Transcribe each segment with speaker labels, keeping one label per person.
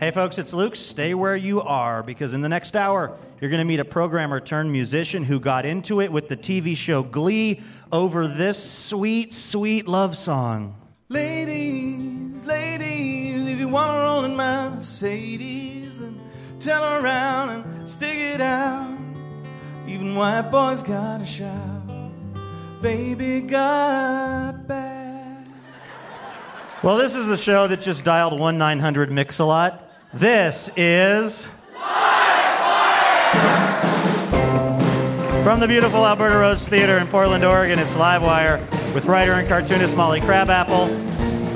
Speaker 1: Hey, folks, it's Luke. Stay where you are because in the next hour, you're going to meet a programmer turned musician who got into it with the TV show Glee over this sweet, sweet love song.
Speaker 2: Ladies, ladies, if you want to roll in my Mercedes, then turn around and stick it out. Even white boys gotta shout, baby got back.
Speaker 1: Well, this is the show that just dialed 1 900 Mix-a-Lot. This is. From the beautiful Alberta Rose Theater in Portland, Oregon, it's Livewire with writer and cartoonist Molly Crabapple,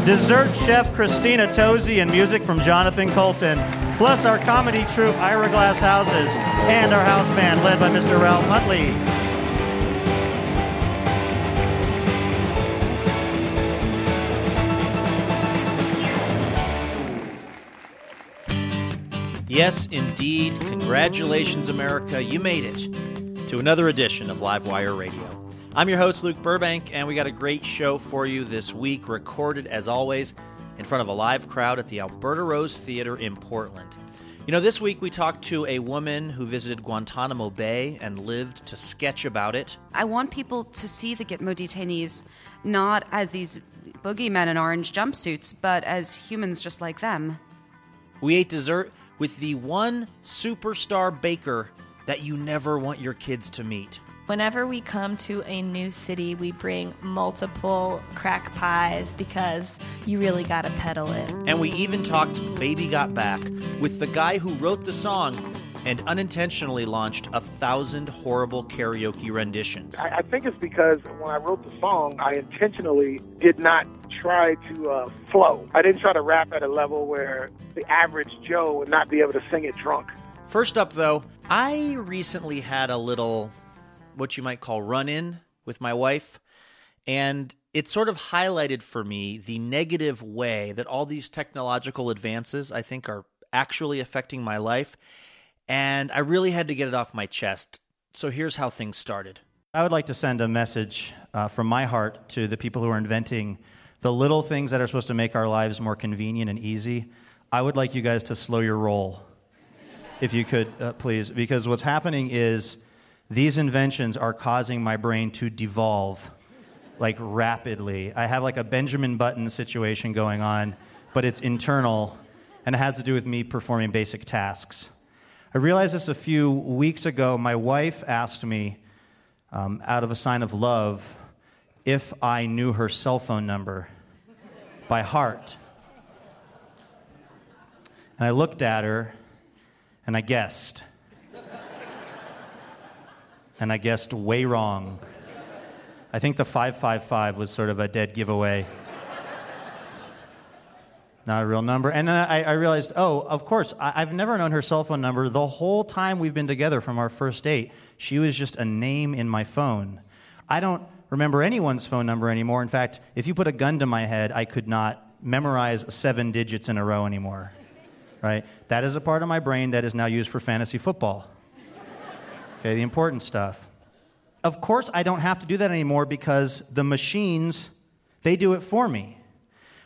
Speaker 1: dessert chef Christina Tozy, and music from Jonathan Colton, plus our comedy troupe Ira Glass Houses, and our house band led by Mr. Ralph Huntley. Yes, indeed. Congratulations, America. You made it to another edition of Livewire Radio. I'm your host, Luke Burbank, and we got a great show for you this week, recorded as always in front of a live crowd at the Alberta Rose Theater in Portland. You know, this week we talked to a woman who visited Guantanamo Bay and lived to sketch about it.
Speaker 3: I want people to see the Gitmo detainees not as these boogeymen in orange jumpsuits, but as humans just like them.
Speaker 1: We ate dessert with the one superstar baker that you never want your kids to meet.
Speaker 4: Whenever we come to a new city, we bring multiple crack pies because you really got to pedal it.
Speaker 1: And we even talked Baby Got Back with the guy who wrote the song and unintentionally launched a thousand horrible karaoke renditions.
Speaker 5: I, I think it's because when I wrote the song, I intentionally did not try to uh, flow. I didn't try to rap at a level where the average Joe would not be able to sing it drunk.
Speaker 1: First up, though, I recently had a little, what you might call run in with my wife, and it sort of highlighted for me the negative way that all these technological advances, I think, are actually affecting my life. And I really had to get it off my chest. So here's how things started. I would like to send a message uh, from my heart to the people who are inventing the little things that are supposed to make our lives more convenient and easy. I would like you guys to slow your roll, if you could, uh, please, because what's happening is these inventions are causing my brain to devolve like rapidly. I have like a Benjamin Button situation going on, but it's internal and it has to do with me performing basic tasks. I realized this a few weeks ago. My wife asked me, um, out of a sign of love, if I knew her cell phone number by heart. And I looked at her and I guessed. and I guessed way wrong. I think the 555 was sort of a dead giveaway. Not a real number. And then I, I realized, oh, of course, I, I've never known her cell phone number the whole time we've been together from our first date. She was just a name in my phone. I don't remember anyone's phone number anymore. In fact, if you put a gun to my head, I could not memorize seven digits in a row anymore. Right? That is a part of my brain that is now used for fantasy football. Okay, the important stuff. Of course, I don't have to do that anymore because the machines, they do it for me.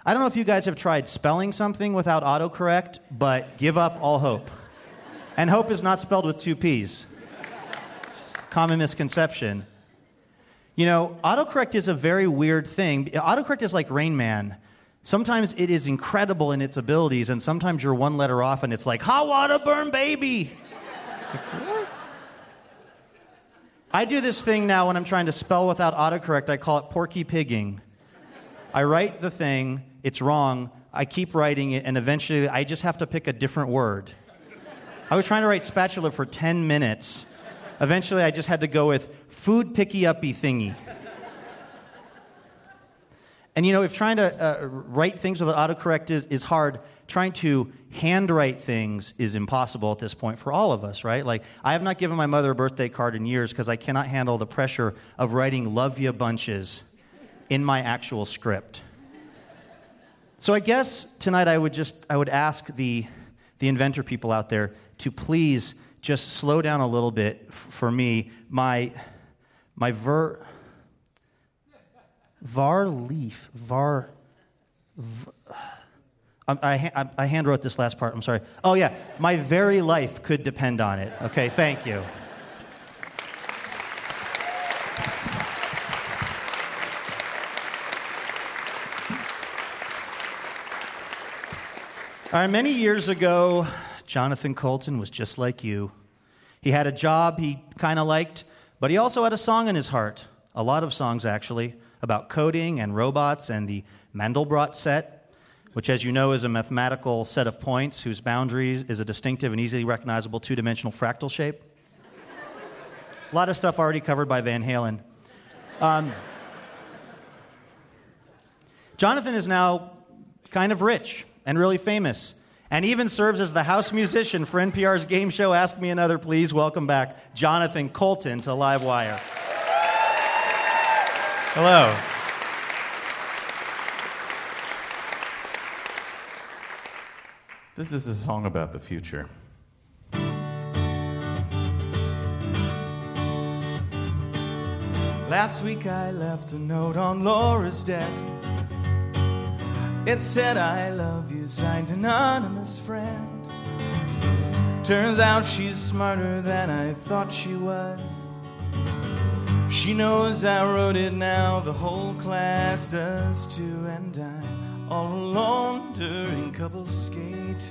Speaker 1: I don't know if you guys have tried spelling something without autocorrect, but give up all hope. And hope is not spelled with two P's. Common misconception. You know, autocorrect is a very weird thing. Autocorrect is like Rain Man. Sometimes it is incredible in its abilities, and sometimes you're one letter off and it's like, hot water burn baby. I do this thing now when I'm trying to spell without autocorrect. I call it porky pigging. I write the thing, it's wrong. I keep writing it, and eventually I just have to pick a different word. I was trying to write spatula for 10 minutes. Eventually I just had to go with food picky uppy thingy. And you know, if trying to uh, write things with autocorrect is, is hard, trying to handwrite things is impossible at this point for all of us, right? Like, I have not given my mother a birthday card in years because I cannot handle the pressure of writing love ya bunches in my actual script. So I guess tonight I would just I would ask the the inventor people out there to please just slow down a little bit for me. My my ver var leaf var. I, hand wrote this last part. I'm sorry. Oh, yeah. My very life could depend on it. Okay, thank you. All right, many years ago, Jonathan Colton was just like you. He had a job he kind of liked, but he also had a song in his heart. A lot of songs, actually, about coding and robots and the Mandelbrot set which, as you know, is a mathematical set of points whose boundaries is a distinctive and easily recognizable two dimensional fractal shape. a lot of stuff already covered by Van Halen. Um, Jonathan is now kind of rich and really famous, and even serves as the house musician for NPR's game show Ask Me Another Please. Welcome back, Jonathan Colton, to Livewire.
Speaker 6: Hello. This is a song about the future.
Speaker 2: Last week I left a note on Laura's desk. It said, I love you, signed anonymous friend. Turns out she's smarter than I thought she was. She knows I wrote it now, the whole class does too, and I'm all alone during couple skate.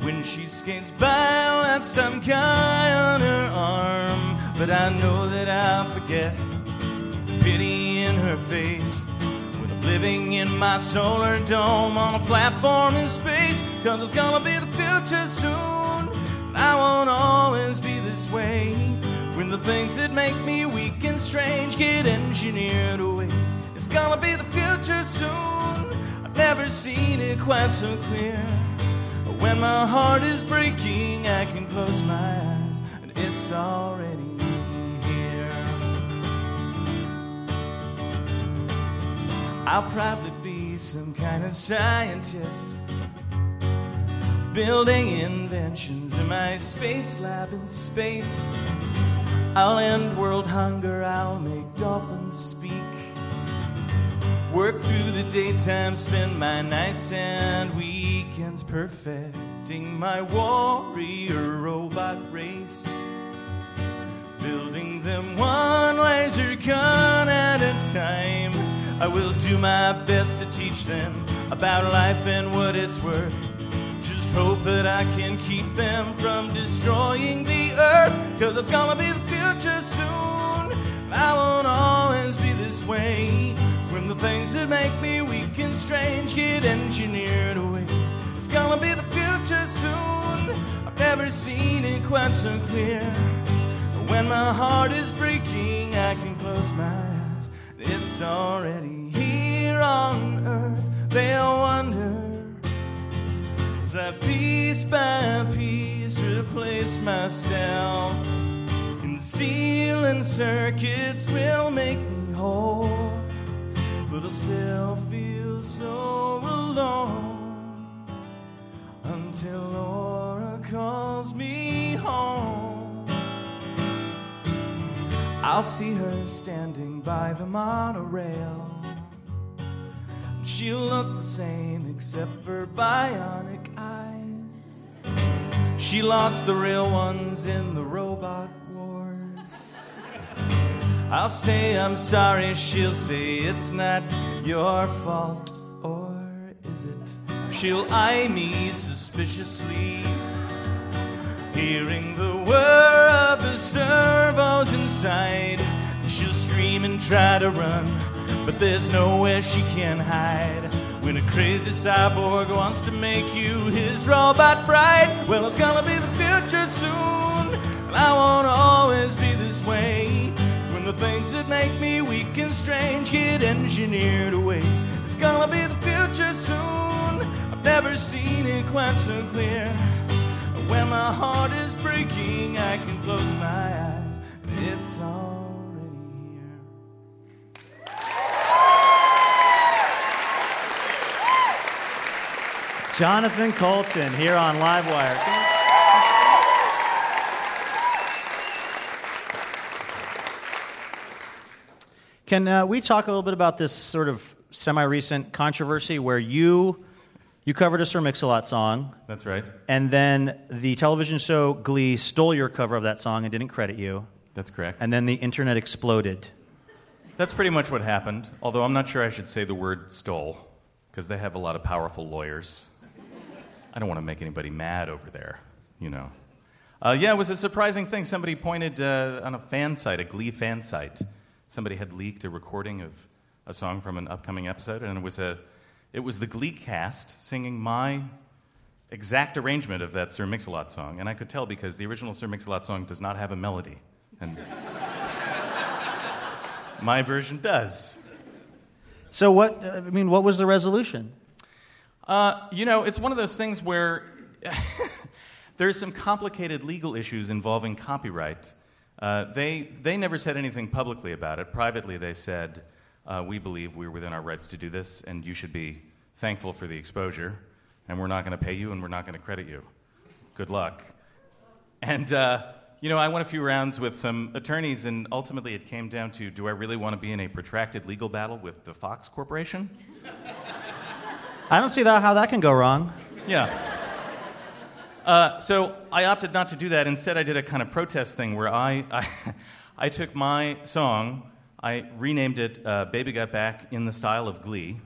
Speaker 2: When she skates by with some guy on her arm, but I know that I'll forget pity in her face living in my solar dome on a platform in space. Cause it's gonna be the future soon. I won't always be this way when the things that make me weak and strange get engineered away. It's gonna be the future soon. I've never seen it quite so clear. When my heart is breaking, I can close my eyes and it's already I'll probably be some kind of scientist, building inventions in my space lab in space. I'll end world hunger, I'll make dolphins speak. Work through the daytime, spend my nights and weekends perfecting my warrior robot race. Building them one laser gun at a time. I will do my best to teach them about life and what it's worth. Just hope that I can keep them from destroying the earth. Cause it's gonna be the future soon. I won't always be this way. When the things that make me weak and strange get engineered away, it's gonna be the future soon. I've never seen it quite so clear. When my heart is breaking, I can close my eyes. Already here on earth. They'll wonder as I piece by piece replace myself. And steel and circuits will make me whole but I still feel so alone until Laura calls me home. I'll see her standing by the monorail, She'll look the same except for bionic eyes. She lost the real ones in the robot wars. I'll say I'm sorry, she'll say it's not your fault, or is it? She'll eye me suspiciously, hearing the whir of the servos inside. She'll scream and try to run, but there's nowhere she can hide. When a crazy cyborg wants to make you his robot bride, well, it's gonna be the future soon, and I won't always be this way. When the things that make me weak and strange get engineered away, it's gonna be the future soon. I've never seen it quite so clear. When my heart is breaking, I can close my eyes. It's already here.
Speaker 1: Jonathan Colton here on Livewire. Can uh, we talk a little bit about this sort of semi-recent controversy where you you covered a Sir Mix-a-Lot song,
Speaker 6: That's right.
Speaker 1: and then the television show Glee stole your cover of that song and didn't credit you,
Speaker 6: That's correct.
Speaker 1: and then the internet exploded.
Speaker 6: That's pretty much what happened, although I'm not sure I should say the word stole, because they have a lot of powerful lawyers. I don't want to make anybody mad over there, you know. Uh, yeah, it was a surprising thing. Somebody pointed uh, on a fan site, a Glee fan site. Somebody had leaked a recording of a song from an upcoming episode, and it was, a, it was the Glee cast singing my exact arrangement of that Sir Mix-a-Lot song. And I could tell because the original Sir Mix-a-Lot song does not have a melody. And my version does.
Speaker 1: So what? I mean, what was the resolution?
Speaker 6: Uh, you know, it's one of those things where there's some complicated legal issues involving copyright. Uh, they, they never said anything publicly about it. Privately, they said, uh, We believe we're within our rights to do this, and you should be thankful for the exposure, and we're not going to pay you, and we're not going to credit you. Good luck. And, uh, you know, I went a few rounds with some attorneys, and ultimately it came down to do I really want to be in a protracted legal battle with the Fox Corporation?
Speaker 1: I don't see that, how that can go wrong.
Speaker 6: Yeah. Uh, so I opted not to do that. Instead, I did a kind of protest thing where I, I, I took my song, I renamed it uh, Baby Got Back in the style of Glee,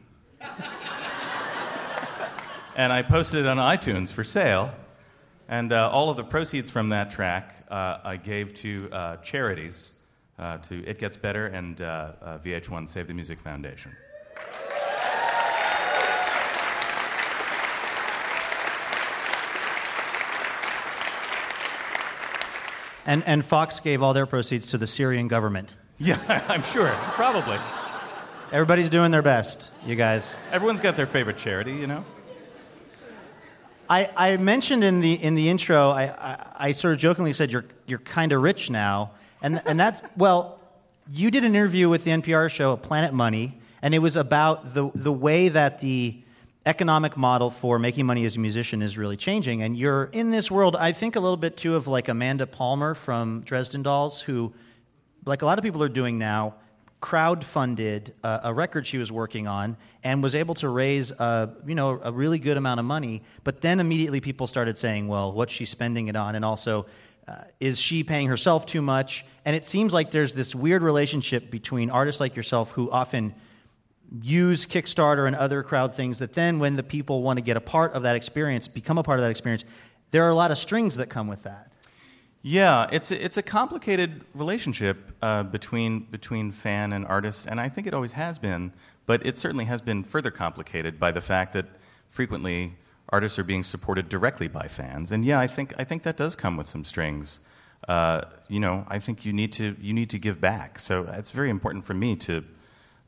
Speaker 6: and I posted it on iTunes for sale. And uh, all of the proceeds from that track uh, I gave to uh, charities, uh, to It Gets Better and uh, uh, VH1 Save the Music Foundation.
Speaker 1: And, and Fox gave all their proceeds to the Syrian government.
Speaker 6: Yeah, I'm sure, probably.
Speaker 1: Everybody's doing their best, you guys.
Speaker 6: Everyone's got their favorite charity, you know?
Speaker 1: I, I mentioned in the, in the intro, I, I, I sort of jokingly said you're, you're kind of rich now. And, and that's, well, you did an interview with the NPR show Planet Money, and it was about the, the way that the economic model for making money as a musician is really changing. And you're in this world, I think, a little bit too of like Amanda Palmer from Dresden Dolls, who, like a lot of people are doing now, crowdfunded uh, a record she was working on and was able to raise a, you know, a really good amount of money. But then immediately people started saying, well, what's she spending it on? And also, uh, is she paying herself too much? And it seems like there's this weird relationship between artists like yourself who often use Kickstarter and other crowd things that then, when the people want to get a part of that experience, become a part of that experience, there are a lot of strings that come with that.
Speaker 6: Yeah, it's a, it's a complicated relationship uh, between between fan and artist, and I think it always has been. But it certainly has been further complicated by the fact that frequently artists are being supported directly by fans. And yeah, I think I think that does come with some strings. Uh, you know, I think you need to you need to give back. So it's very important for me to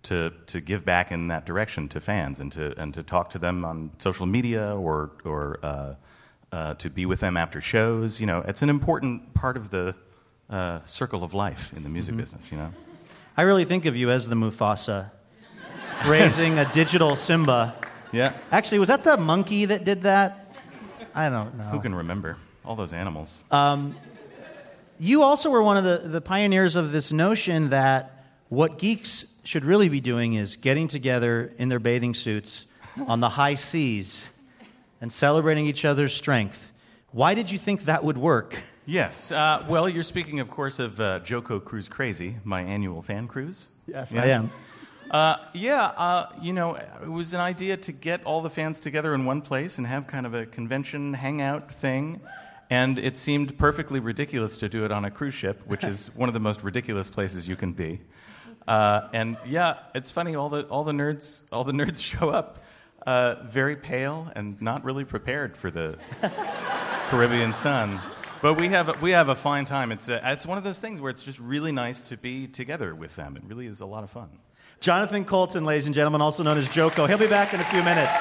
Speaker 6: to to give back in that direction to fans and to and to talk to them on social media or or uh, uh, to be with them after shows. You know, it's an important part of the uh, circle of life in the music
Speaker 1: Mhm.
Speaker 6: business. You know.
Speaker 1: I really think of you as the Mufasa, raising a digital Simba.
Speaker 6: Yeah.
Speaker 1: Actually, was that the monkey that did that? I don't know.
Speaker 6: Who can remember all those animals?
Speaker 1: Um, you also were one of the, the pioneers of this notion that
Speaker 7: What geeks should really be doing is getting together in their bathing suits on the high seas and celebrating each other's strength. Why did you think that would work?
Speaker 6: Yes. Uh, well, you're speaking, of course, of uh, Joko Cruise Crazy, my annual fan cruise.
Speaker 7: Yes, I am.
Speaker 6: Uh, yeah, uh, you know, it was an idea to get all the fans together in one place and have kind of a convention hangout thing. And it seemed perfectly ridiculous to do it on a cruise ship, which is one of the most ridiculous places you can be. Uh, and yeah, it's funny. All the all the nerds all the nerds show up uh, very pale and not really prepared for the Caribbean sun. But we have a, we have a fine time. It's a, it's one of those things where it's just really nice to be together with them. It really is a lot of fun.
Speaker 7: Jonathan Colton, ladies and gentlemen, also known as Joko. He'll be back in a few minutes.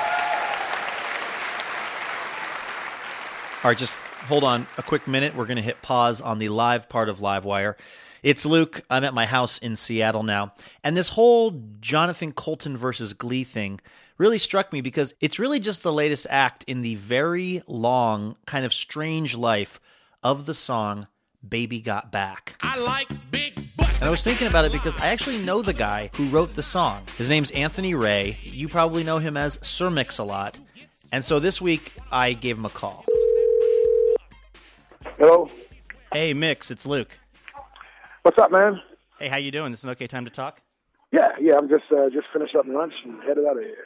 Speaker 1: All right, just hold on a quick minute. We're going to hit pause on the live part of Livewire. It's Luke. I'm at my house in Seattle now. And this whole Jonathan Colton versus Glee thing really struck me because it's really just the latest act in the very long, kind of strange life of the song Baby Got Back.
Speaker 8: I like big butts.
Speaker 1: And I was thinking about it because I actually know the guy who wrote the song. His name's Anthony Ray. You probably know him as Sir Mix a lot. And so this week I gave him a call.
Speaker 5: Hello.
Speaker 1: Hey Mix, it's Luke.
Speaker 5: What's up, man?
Speaker 1: Hey, how you doing? This is an okay time to talk?
Speaker 5: Yeah, yeah. I'm just uh, just finished up lunch and headed out of here.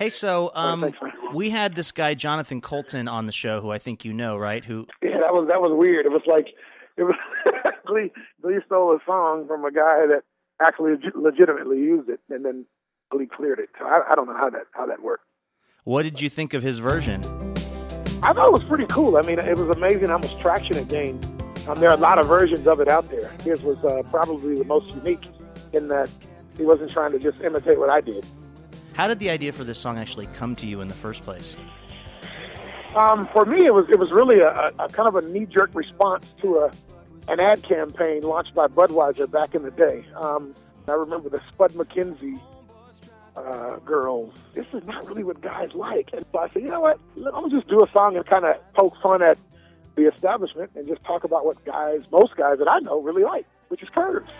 Speaker 1: Hey, so um, we had this guy Jonathan Colton on the show, who I think you know, right? Who
Speaker 5: Yeah, that was that was weird. It was like it was Glee. Glee stole a song from a guy that actually legitimately used it, and then Glee cleared it. So I, I don't know how that how that worked.
Speaker 1: What did you think of his version?
Speaker 5: I thought it was pretty cool. I mean, it was amazing how much traction it gained. Um, there are a lot of versions of it out there. His was uh, probably the most unique in that he wasn't trying to just imitate what I did.
Speaker 1: How did the idea for this song actually come to you in the first place?
Speaker 5: Um, for me, it was it was really a, a, kind of a knee jerk response to a an ad campaign launched by Budweiser back in the day. Um, I remember the Spud McKenzie uh, girls. This is not really what guys like, and so I said, you know what? I'm gonna just do a song and kind of poke fun at the establishment and just talk about what guys, most guys that I know, really like, which is curves.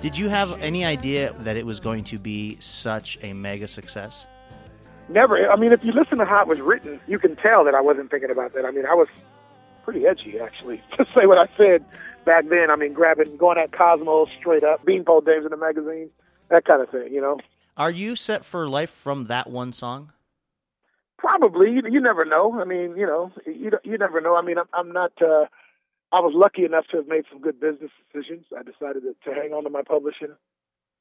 Speaker 1: Did you have any idea that it was going to be such a mega success?
Speaker 5: Never. I mean, if you listen to how it was written, you can tell that I wasn't thinking about that. I mean, I was pretty edgy, actually, to say what I said back then. I mean, grabbing, going at Cosmos straight up, Beanpole Daves in the magazine, that kind of thing, you know?
Speaker 1: Are you set for life from that one song?
Speaker 5: Probably. You, you never know. I mean, you know, you you never know. I mean, I'm, I'm not. Uh, I was lucky enough to have made some good business decisions. I decided to, hang on to my publishing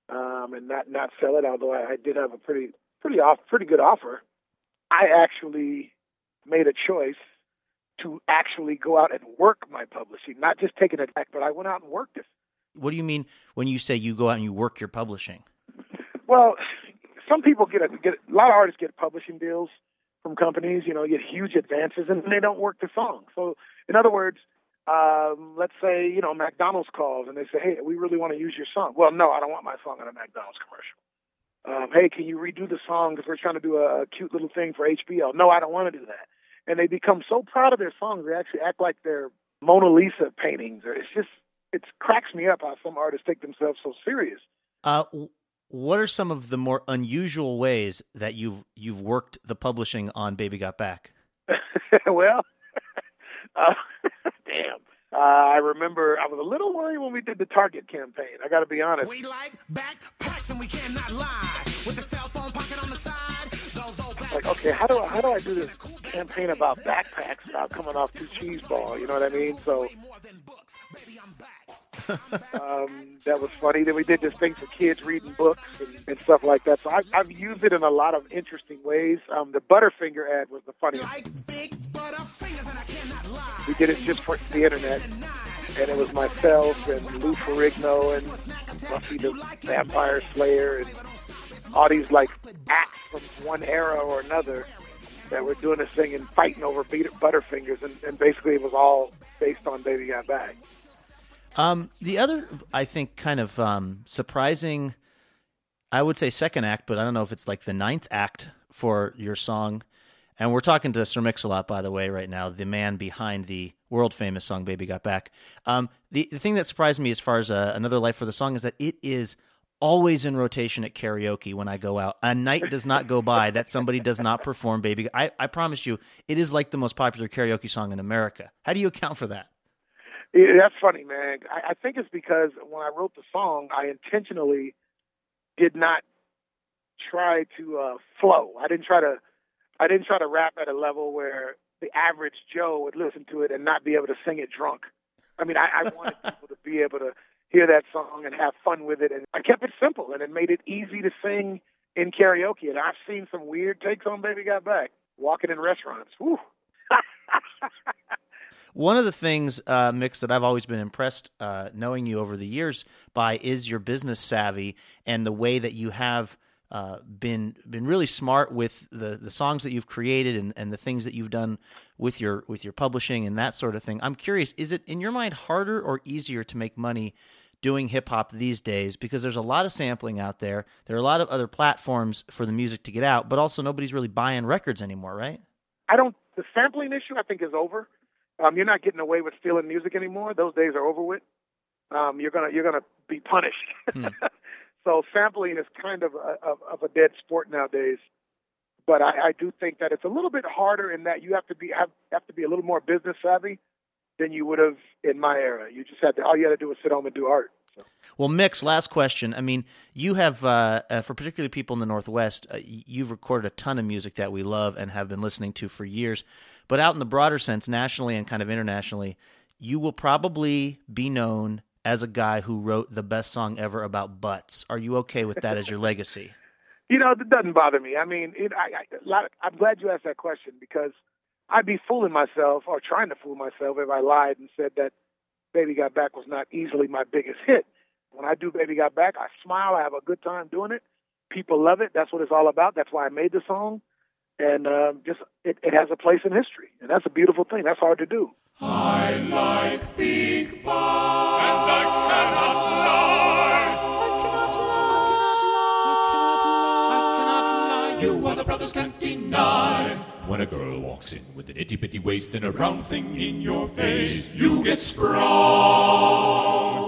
Speaker 5: um, and not not sell it. Although I, I did have a pretty pretty off pretty good offer. I actually made a choice to actually go out and work my publishing, not just take it back, but I went out and worked it.
Speaker 1: What do you mean when you say you go out and you work your publishing?
Speaker 5: Well, some people get a, get a lot of artists get publishing deals from companies. You know, get huge advances, and they don't work the song. So, in other words, um, let's say you know McDonald's calls and they say, "Hey, we really want to use your song." Well, no, I don't want my song on a McDonald's commercial. Um, hey, can you redo the song because we're trying to do a, a cute little thing for HBO? No, I don't want to do that. And they become so proud of their songs, they actually act like they're Mona Lisa paintings. Or it's just it cracks me up how some artists take themselves so serious.
Speaker 1: Uh, what are some of the more unusual ways that you've you've worked the publishing on Baby Got Back?
Speaker 5: well. Uh, I remember I was a little worried when we did the Target campaign. I got to be honest.
Speaker 8: We like backpacks and we cannot lie. With the cell phone pocket on the side, those old
Speaker 5: Like, okay, how do I, how do I do this campaign about backpacks without coming off too cheeseball? You know what I mean? So um, that was funny. Then we did this thing for kids reading books and, and stuff like that. So I've, I've used it in a lot of interesting ways. Um, the Butterfinger ad was the funniest. We did it just for the internet, and it was myself and Lou Ferrigno and Buffy the Vampire Slayer and all these like acts from one era or another that were doing this thing and fighting over Butterfingers, and, and basically it was all based on Baby Got Back.
Speaker 1: Um, the other, I think, kind of um, surprising, I would say second act, but I don't know if it's like the ninth act for your song, And we're talking to Sir Mix-a-Lot, by the way, right now, the man behind the world famous song "Baby Got Back." Um, the the thing that surprised me as far as uh, another life for the song is that it is always in rotation at karaoke when I go out. A night does not go by that somebody does not perform "Baby." I, I promise you, it is like the most popular karaoke song in America. How do you account for that?
Speaker 5: That's funny, man. I, I think it's because when I wrote the song, I intentionally did not try to uh, flow. I didn't try to. I didn't try to rap at a level where the average Joe would listen to it and not be able to sing it drunk. I mean, I, I wanted people to be able to hear that song and have fun with it, and I kept it simple and it made it easy to sing in karaoke. And I've seen some weird takes on "Baby Got Back" walking in restaurants. Whew.
Speaker 1: One of the things, uh, Mix, that I've always been impressed uh, knowing you over the years by is your business savvy and the way that you have uh, been been really smart with the, the songs that you've created and, and the things that you've done with your with your publishing and that sort of thing. I'm curious, is it in your mind harder or easier to make money doing hip hop these days? Because there's a lot of sampling out there. There are a lot of other platforms for the music to get out, but also nobody's really buying records anymore, right?
Speaker 5: I don't. The sampling issue, I think, is over. Um, you're not getting away with stealing music anymore. Those days are over with. Um, you're gonna you're gonna be punished.
Speaker 1: Hmm.
Speaker 5: so sampling is kind of a, of, a dead sport nowadays. But I, I do think that it's a little bit harder in that you have to be have, have to be a little more business savvy than you would have in my era. You just had to all you had to do was sit home and do art.
Speaker 1: Well, Mix, last question. I mean, you have, uh, uh, for particularly people in the Northwest, uh, you've recorded a ton of music that we love and have been listening to for years. But out in the broader sense, nationally and kind of internationally, you will probably be known as a guy who wrote the best song ever about butts. Are you okay with that as your legacy?
Speaker 5: You know, it doesn't bother me. I mean, it, I, I, a lot- I'm glad you asked that question because I'd be fooling myself or trying to fool myself if I lied and said that Baby Got Back was not easily my biggest hit. When I do Baby Got Back, I smile. I have a good time doing it. People love it. That's what it's all about. That's why I made the song. And um, just it, it has a place in history, and that's a beautiful thing. That's hard to do.
Speaker 9: I like big butts, and I cannot lie. I cannot lie. I cannot lie. You other brothers can't deny. When a girl walks in with an itty bitty waist and a round thing in your face, you get sprung.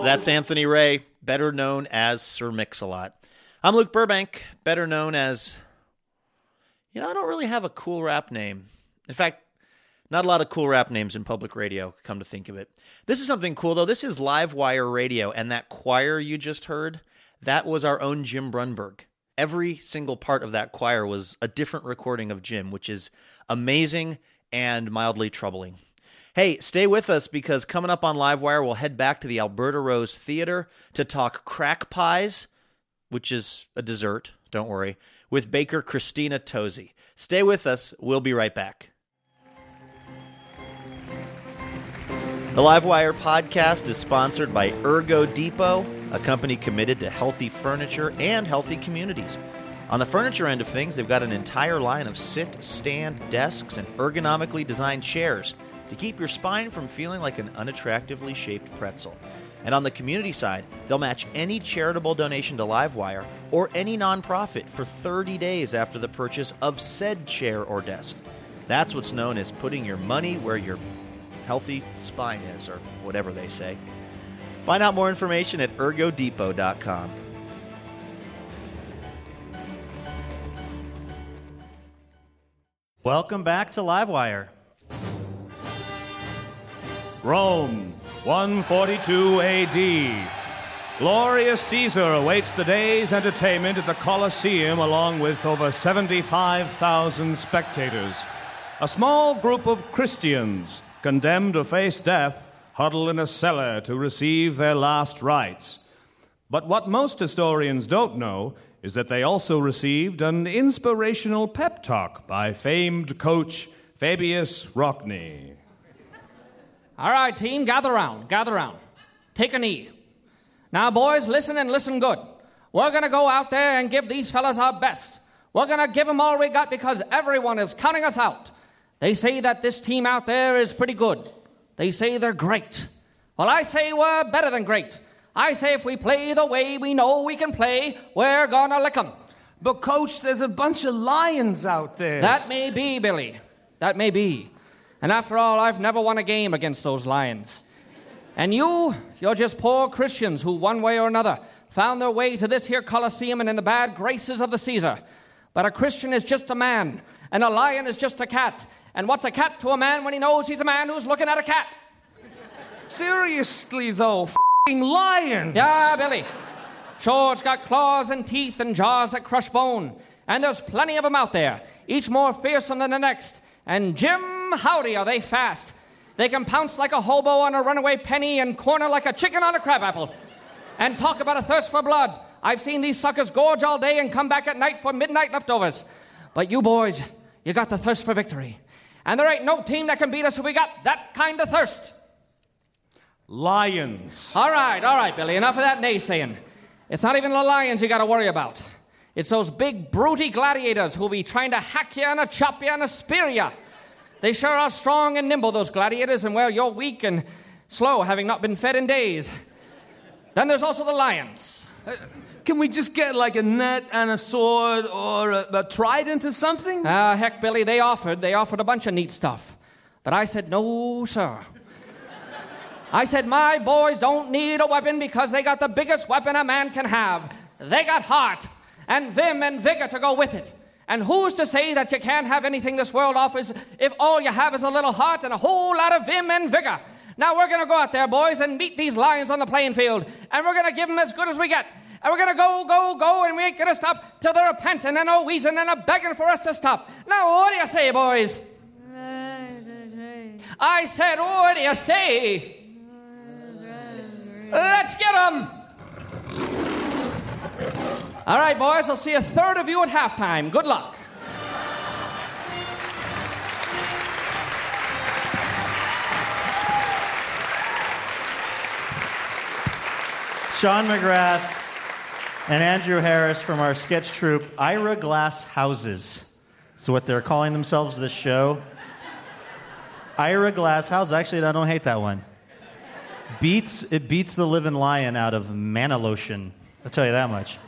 Speaker 1: That's Anthony Ray, better known as Sir Mix-a-Lot. I'm Luke Burbank, better known as. You know, I don't really have a cool rap name. In fact, not a lot of cool rap names in public radio, come to think of it. This is something cool, though. This is Livewire Radio, and that choir you just heard, that was our own Jim Brunberg. Every single part of that choir was a different recording of Jim, which is amazing and mildly troubling. Hey, stay with us because coming up on Livewire, we'll head back to the Alberta Rose Theater to talk crack pies, which is a dessert, don't worry, with baker Christina Tozy. Stay with us. We'll be right back. The Livewire podcast is sponsored by Ergo Depot, a company committed to healthy furniture and healthy communities. On the furniture end of things, they've got an entire line of sit, stand, desks, and ergonomically designed chairs to keep your spine from feeling like an unattractively shaped pretzel. And on the community side, they'll match any charitable donation to Livewire or any nonprofit for 30 days after the purchase of said chair or desk. That's what's known as putting your money where your healthy spine is, or whatever they say. Find out more information at ergodepot.com.
Speaker 10: Welcome back to Livewire.
Speaker 11: Rome, 142 AD. Glorious Caesar awaits the day's entertainment at the Colosseum along with over 75,000 spectators. A small group of Christians, condemned to face death, huddle in a cellar to receive their last rites. But what most historians don't know is that they also received an inspirational pep talk by famed coach Fabius Rockney.
Speaker 12: All right, team, gather round, gather round. Take a knee. Now, boys, listen and listen good. We're going to go out there and give these fellas our best. We're going to give them all we got because everyone is counting us out. They say that this team out there is pretty good. They say they're great. Well, I say we're better than great. I say if we play the way we know we can play, we're to lick 'em.
Speaker 2: But, Coach, there's a bunch of lions out there.
Speaker 12: That may be, Billy. That may be. And after all, I've never won a game against those lions. And you, you're just poor Christians who, one way or another, found their way to this here Colosseum and in the bad graces of the Caesar. But a Christian is just a man, and a lion is just a cat. And what's a cat to a man when he knows he's a man who's looking at a cat?
Speaker 2: Seriously, though, fing lions.
Speaker 12: Yeah, Billy. Sure, it's got claws and teeth and jaws that crush bone. And there's plenty of them out there, each more fearsome than the next. And Jim, howdy, are they fast. They can pounce like a hobo on a runaway penny and corner like a chicken on a crabapple. And talk about a thirst for blood. I've seen these suckers gorge all day and come back at night for midnight leftovers. But you boys, you got the thirst for victory. And there ain't no team that can beat us if we got that kind of thirst.
Speaker 2: Lions.
Speaker 12: All right, all right, Billy, enough of that naysaying. It's not even the lions you got to worry about. It's those big, brutey gladiators who'll be trying to hack you and a chop you and a spear you. They sure are strong and nimble, those gladiators, and well, you're weak and slow, having not been fed in days. Then there's also the lions.
Speaker 2: Can we just get like a net and a sword or a, a trident or something?
Speaker 12: Ah, uh, heck, Billy, they offered. They offered a bunch of neat stuff. But I said, no, sir. I said, my boys don't need a weapon because they got the biggest weapon a man can have. They got heart and vim and vigor to go with it. And who's to say that you can't have anything this world offers if all you have is a little heart and a whole lot of vim and vigor? Now we're going to go out there, boys, and meet these lions on the playing field, and we're going to give them as good as we get. And we're going to go, go, go, and we ain't going to stop till they're repenting and a wheezing and a begging for us to stop. Now, what do you say, boys? I said, what do you say? Let's get them! All right, boys, I'll see a third of you at halftime. Good luck.
Speaker 1: Sean McGrath and Andrew Harris from our sketch troupe, Ira Glass Houses. That's what they're calling themselves this show. Ira Glass Houses. Actually, I don't hate that one. Beats, it beats the living lion out of mana lotion. I'll tell you that much.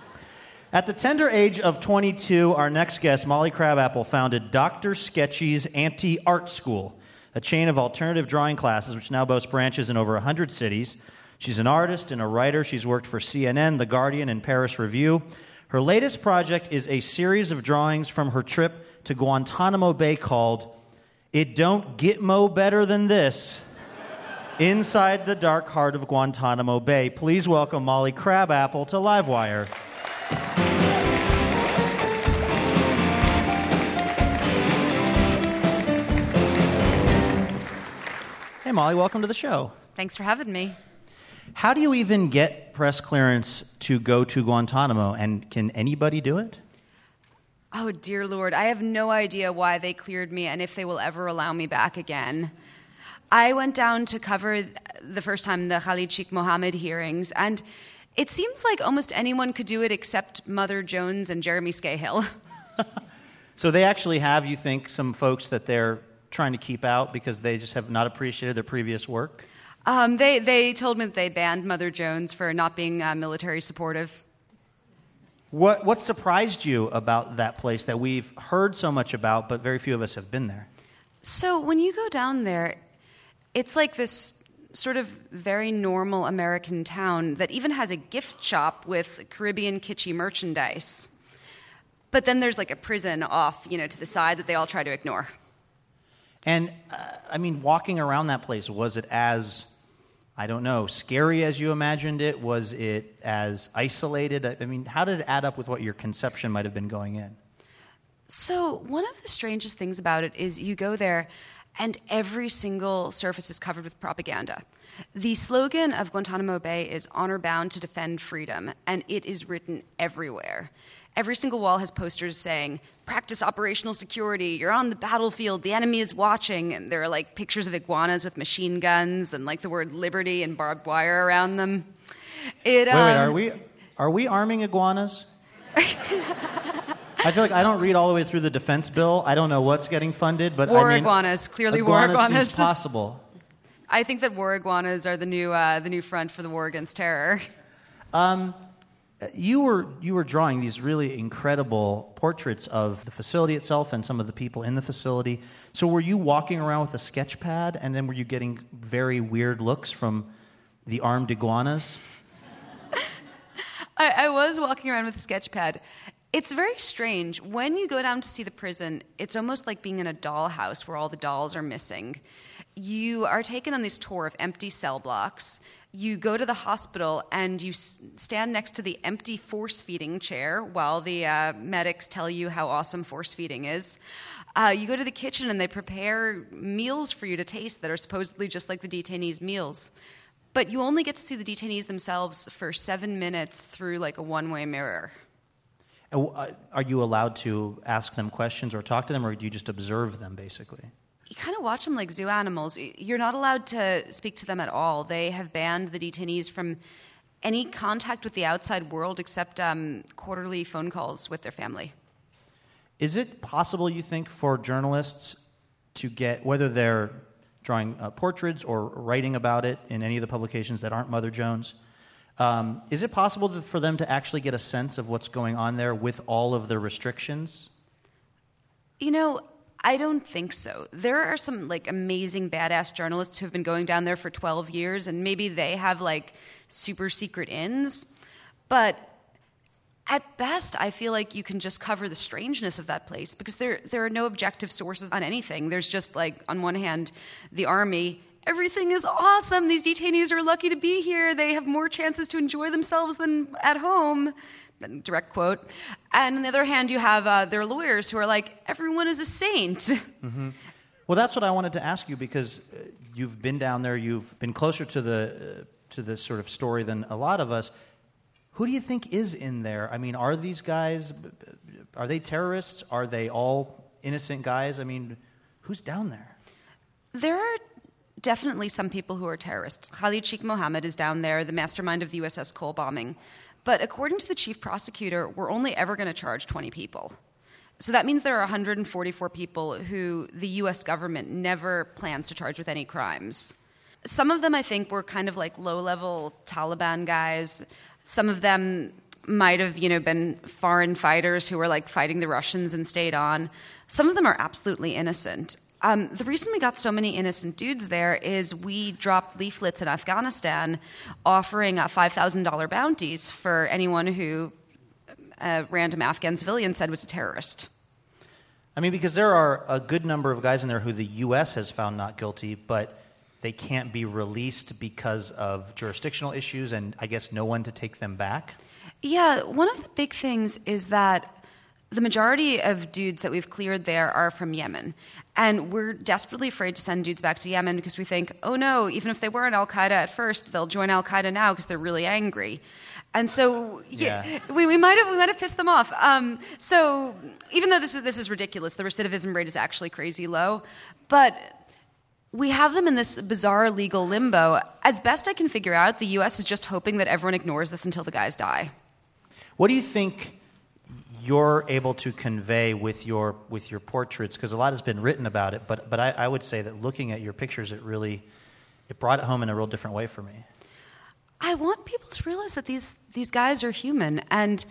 Speaker 1: At the tender age of 22, our next guest, Molly Crabapple, founded Dr. Sketchy's Anti Art School, a chain of alternative drawing classes which now boasts branches in over 100 cities. She's an artist and a writer. She's worked for CNN, The Guardian, and Paris Review. Her latest project is a series of drawings from her trip to Guantanamo Bay called It Don't Get Mo Better Than This Inside the Dark Heart of Guantanamo Bay. Please welcome Molly Crabapple to Livewire. Hey, Molly, welcome to the show.
Speaker 3: Thanks for having me.
Speaker 1: How do you even get press clearance to go to Guantanamo? And can anybody do it?
Speaker 3: Oh, dear Lord. I have no idea why they cleared me and if they will ever allow me back again. I went down to cover the first time the Khalid Sheikh Mohammed hearings, and it seems like almost anyone could do it except Mother Jones and Jeremy Scahill.
Speaker 1: so they actually have, you think, some folks that they're trying to keep out because they just have not appreciated their previous work?
Speaker 3: Um, they, they told me that they banned Mother Jones for not being uh, military supportive.
Speaker 1: What, what surprised you about that place that we've heard so much about, but very few of us have been there?
Speaker 3: So, when you go down there, it's like this sort of very normal American town that even has a gift shop with Caribbean kitschy merchandise. But then there's like a prison off, you know, to the side that they all try to ignore.
Speaker 1: And uh, I mean, walking around that place, was it as, I don't know, scary as you imagined it? Was it as isolated? I mean, how did it add up with what your conception might have been going in?
Speaker 3: So, one of the strangest things about it is you go there and every single surface is covered with propaganda. The slogan of Guantanamo Bay is honor bound to defend freedom, and it is written everywhere. Every single wall has posters saying, practice operational security, you're on the battlefield, the enemy is watching. And there are like pictures of iguanas with machine guns and like the word liberty and barbed wire around them.
Speaker 1: It, wait, um, wait, are we, are we arming iguanas? I feel like I don't read all the way through the defense bill. I don't know what's getting funded, but
Speaker 3: war
Speaker 1: I mean,
Speaker 3: iguanas, clearly
Speaker 1: iguanas
Speaker 3: war iguanas.
Speaker 1: Seems possible.
Speaker 3: I think that war iguanas are the new uh, the new front for the war against terror.
Speaker 1: Um, you were you were drawing these really incredible portraits of the facility itself and some of the people in the facility. So were you walking around with a sketch pad, and then were you getting very weird looks from the armed iguanas?
Speaker 3: I, I was walking around with a sketch pad. It's very strange. When you go down to see the prison, it's almost like being in a dollhouse where all the dolls are missing. You are taken on this tour of empty cell blocks. You go to the hospital and you s- stand next to the empty force feeding chair while the uh, medics tell you how awesome force feeding is. Uh, you go to the kitchen and they prepare meals for you to taste that are supposedly just like the detainees' meals. But you only get to see the detainees themselves for seven minutes through like a one way mirror.
Speaker 1: Uh, Are you allowed to ask them questions or talk to them, or do you just observe them basically?
Speaker 3: You kind of watch them like zoo animals. You're not allowed to speak to them at all. They have banned the detainees from any contact with the outside world except um, quarterly phone calls with their family.
Speaker 1: Is it possible, you think, for journalists to get, whether they're drawing uh, portraits or writing about it in any of the publications that aren't Mother Jones, um, is it possible to, for them to actually get a sense of what's going on there with all of the restrictions?
Speaker 3: You know, I don't think so. There are some like amazing badass journalists who have been going down there for 12 years and maybe they have like super secret ins. But at best, I feel like you can just cover the strangeness of that place because there there are no objective sources on anything. There's just like on one hand, the army Everything is awesome. These detainees are lucky to be here. They have more chances to enjoy themselves than at home direct quote. And on the other hand, you have uh, their lawyers who are like, everyone is a saint.
Speaker 1: Mm-hmm. Well, that's what I wanted to ask you because uh, you've been down there, you've been closer to the uh, to the sort of story than a lot of us. Who do you think is in there? I mean, are these guys are they terrorists? Are they all innocent guys? I mean, who's down there?
Speaker 3: There are definitely some people who are terrorists. Khalid Sheikh Mohammed is down there, the mastermind of the USS Cole bombing. But according to the chief prosecutor, we're only ever going to charge 20 people. So that means there are 144 people who the US government never plans to charge with any crimes. Some of them, I think, were kind of like low level Taliban guys. Some of them might have, you know, been foreign fighters who were like fighting the Russians and stayed on. Some of them are absolutely innocent. Um, the reason we got so many innocent dudes there is we dropped leaflets in Afghanistan offering uh, $5,000 bounties for anyone who a random Afghan civilian said was a terrorist.
Speaker 1: I mean, because there are a good number of guys in there who the U.S. has found not guilty, but they can't be released because of jurisdictional issues and I guess no one to take them back.
Speaker 3: Yeah, one of the big things is that the majority of dudes that we've cleared there are from Yemen. And we're desperately afraid to send dudes back to Yemen because we think, oh no, even if they were in Al Qaeda at first, they'll join Al Qaeda now because they're really angry. And so yeah,
Speaker 1: Yeah.
Speaker 3: we, we might have we might have pissed them off. Um, so even though this is this is ridiculous, the recidivism rate is actually crazy low. But we have them in this bizarre legal limbo. As best I can figure out, the U.S. is just hoping that everyone ignores this until the guys die.
Speaker 1: What do you think you're able to convey with your with your portraits? Because a lot has been written about it, but but I, I would say that looking at your pictures, it really it brought it home in a real different way for me.
Speaker 3: I want people to realize that these these guys are human, and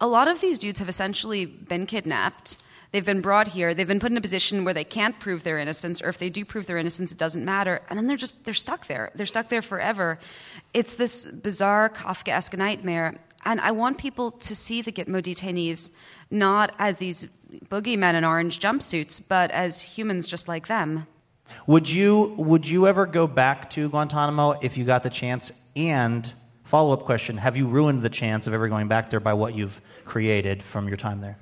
Speaker 3: a lot of these dudes have essentially been kidnapped. They've been brought here. They've been put in a position where they can't prove their innocence, or if they do prove their innocence, it doesn't matter. And then they're just they're stuck there. They're stuck there forever. It's this bizarre Kafkaesque nightmare. And I want people to see the Gitmo detainees not as these boogeymen in orange jumpsuits, but as humans just like them.
Speaker 1: Would you would you ever go back to Guantanamo if you got the chance? And follow up question: Have you ruined the chance of ever going back there by what you've created from your time there?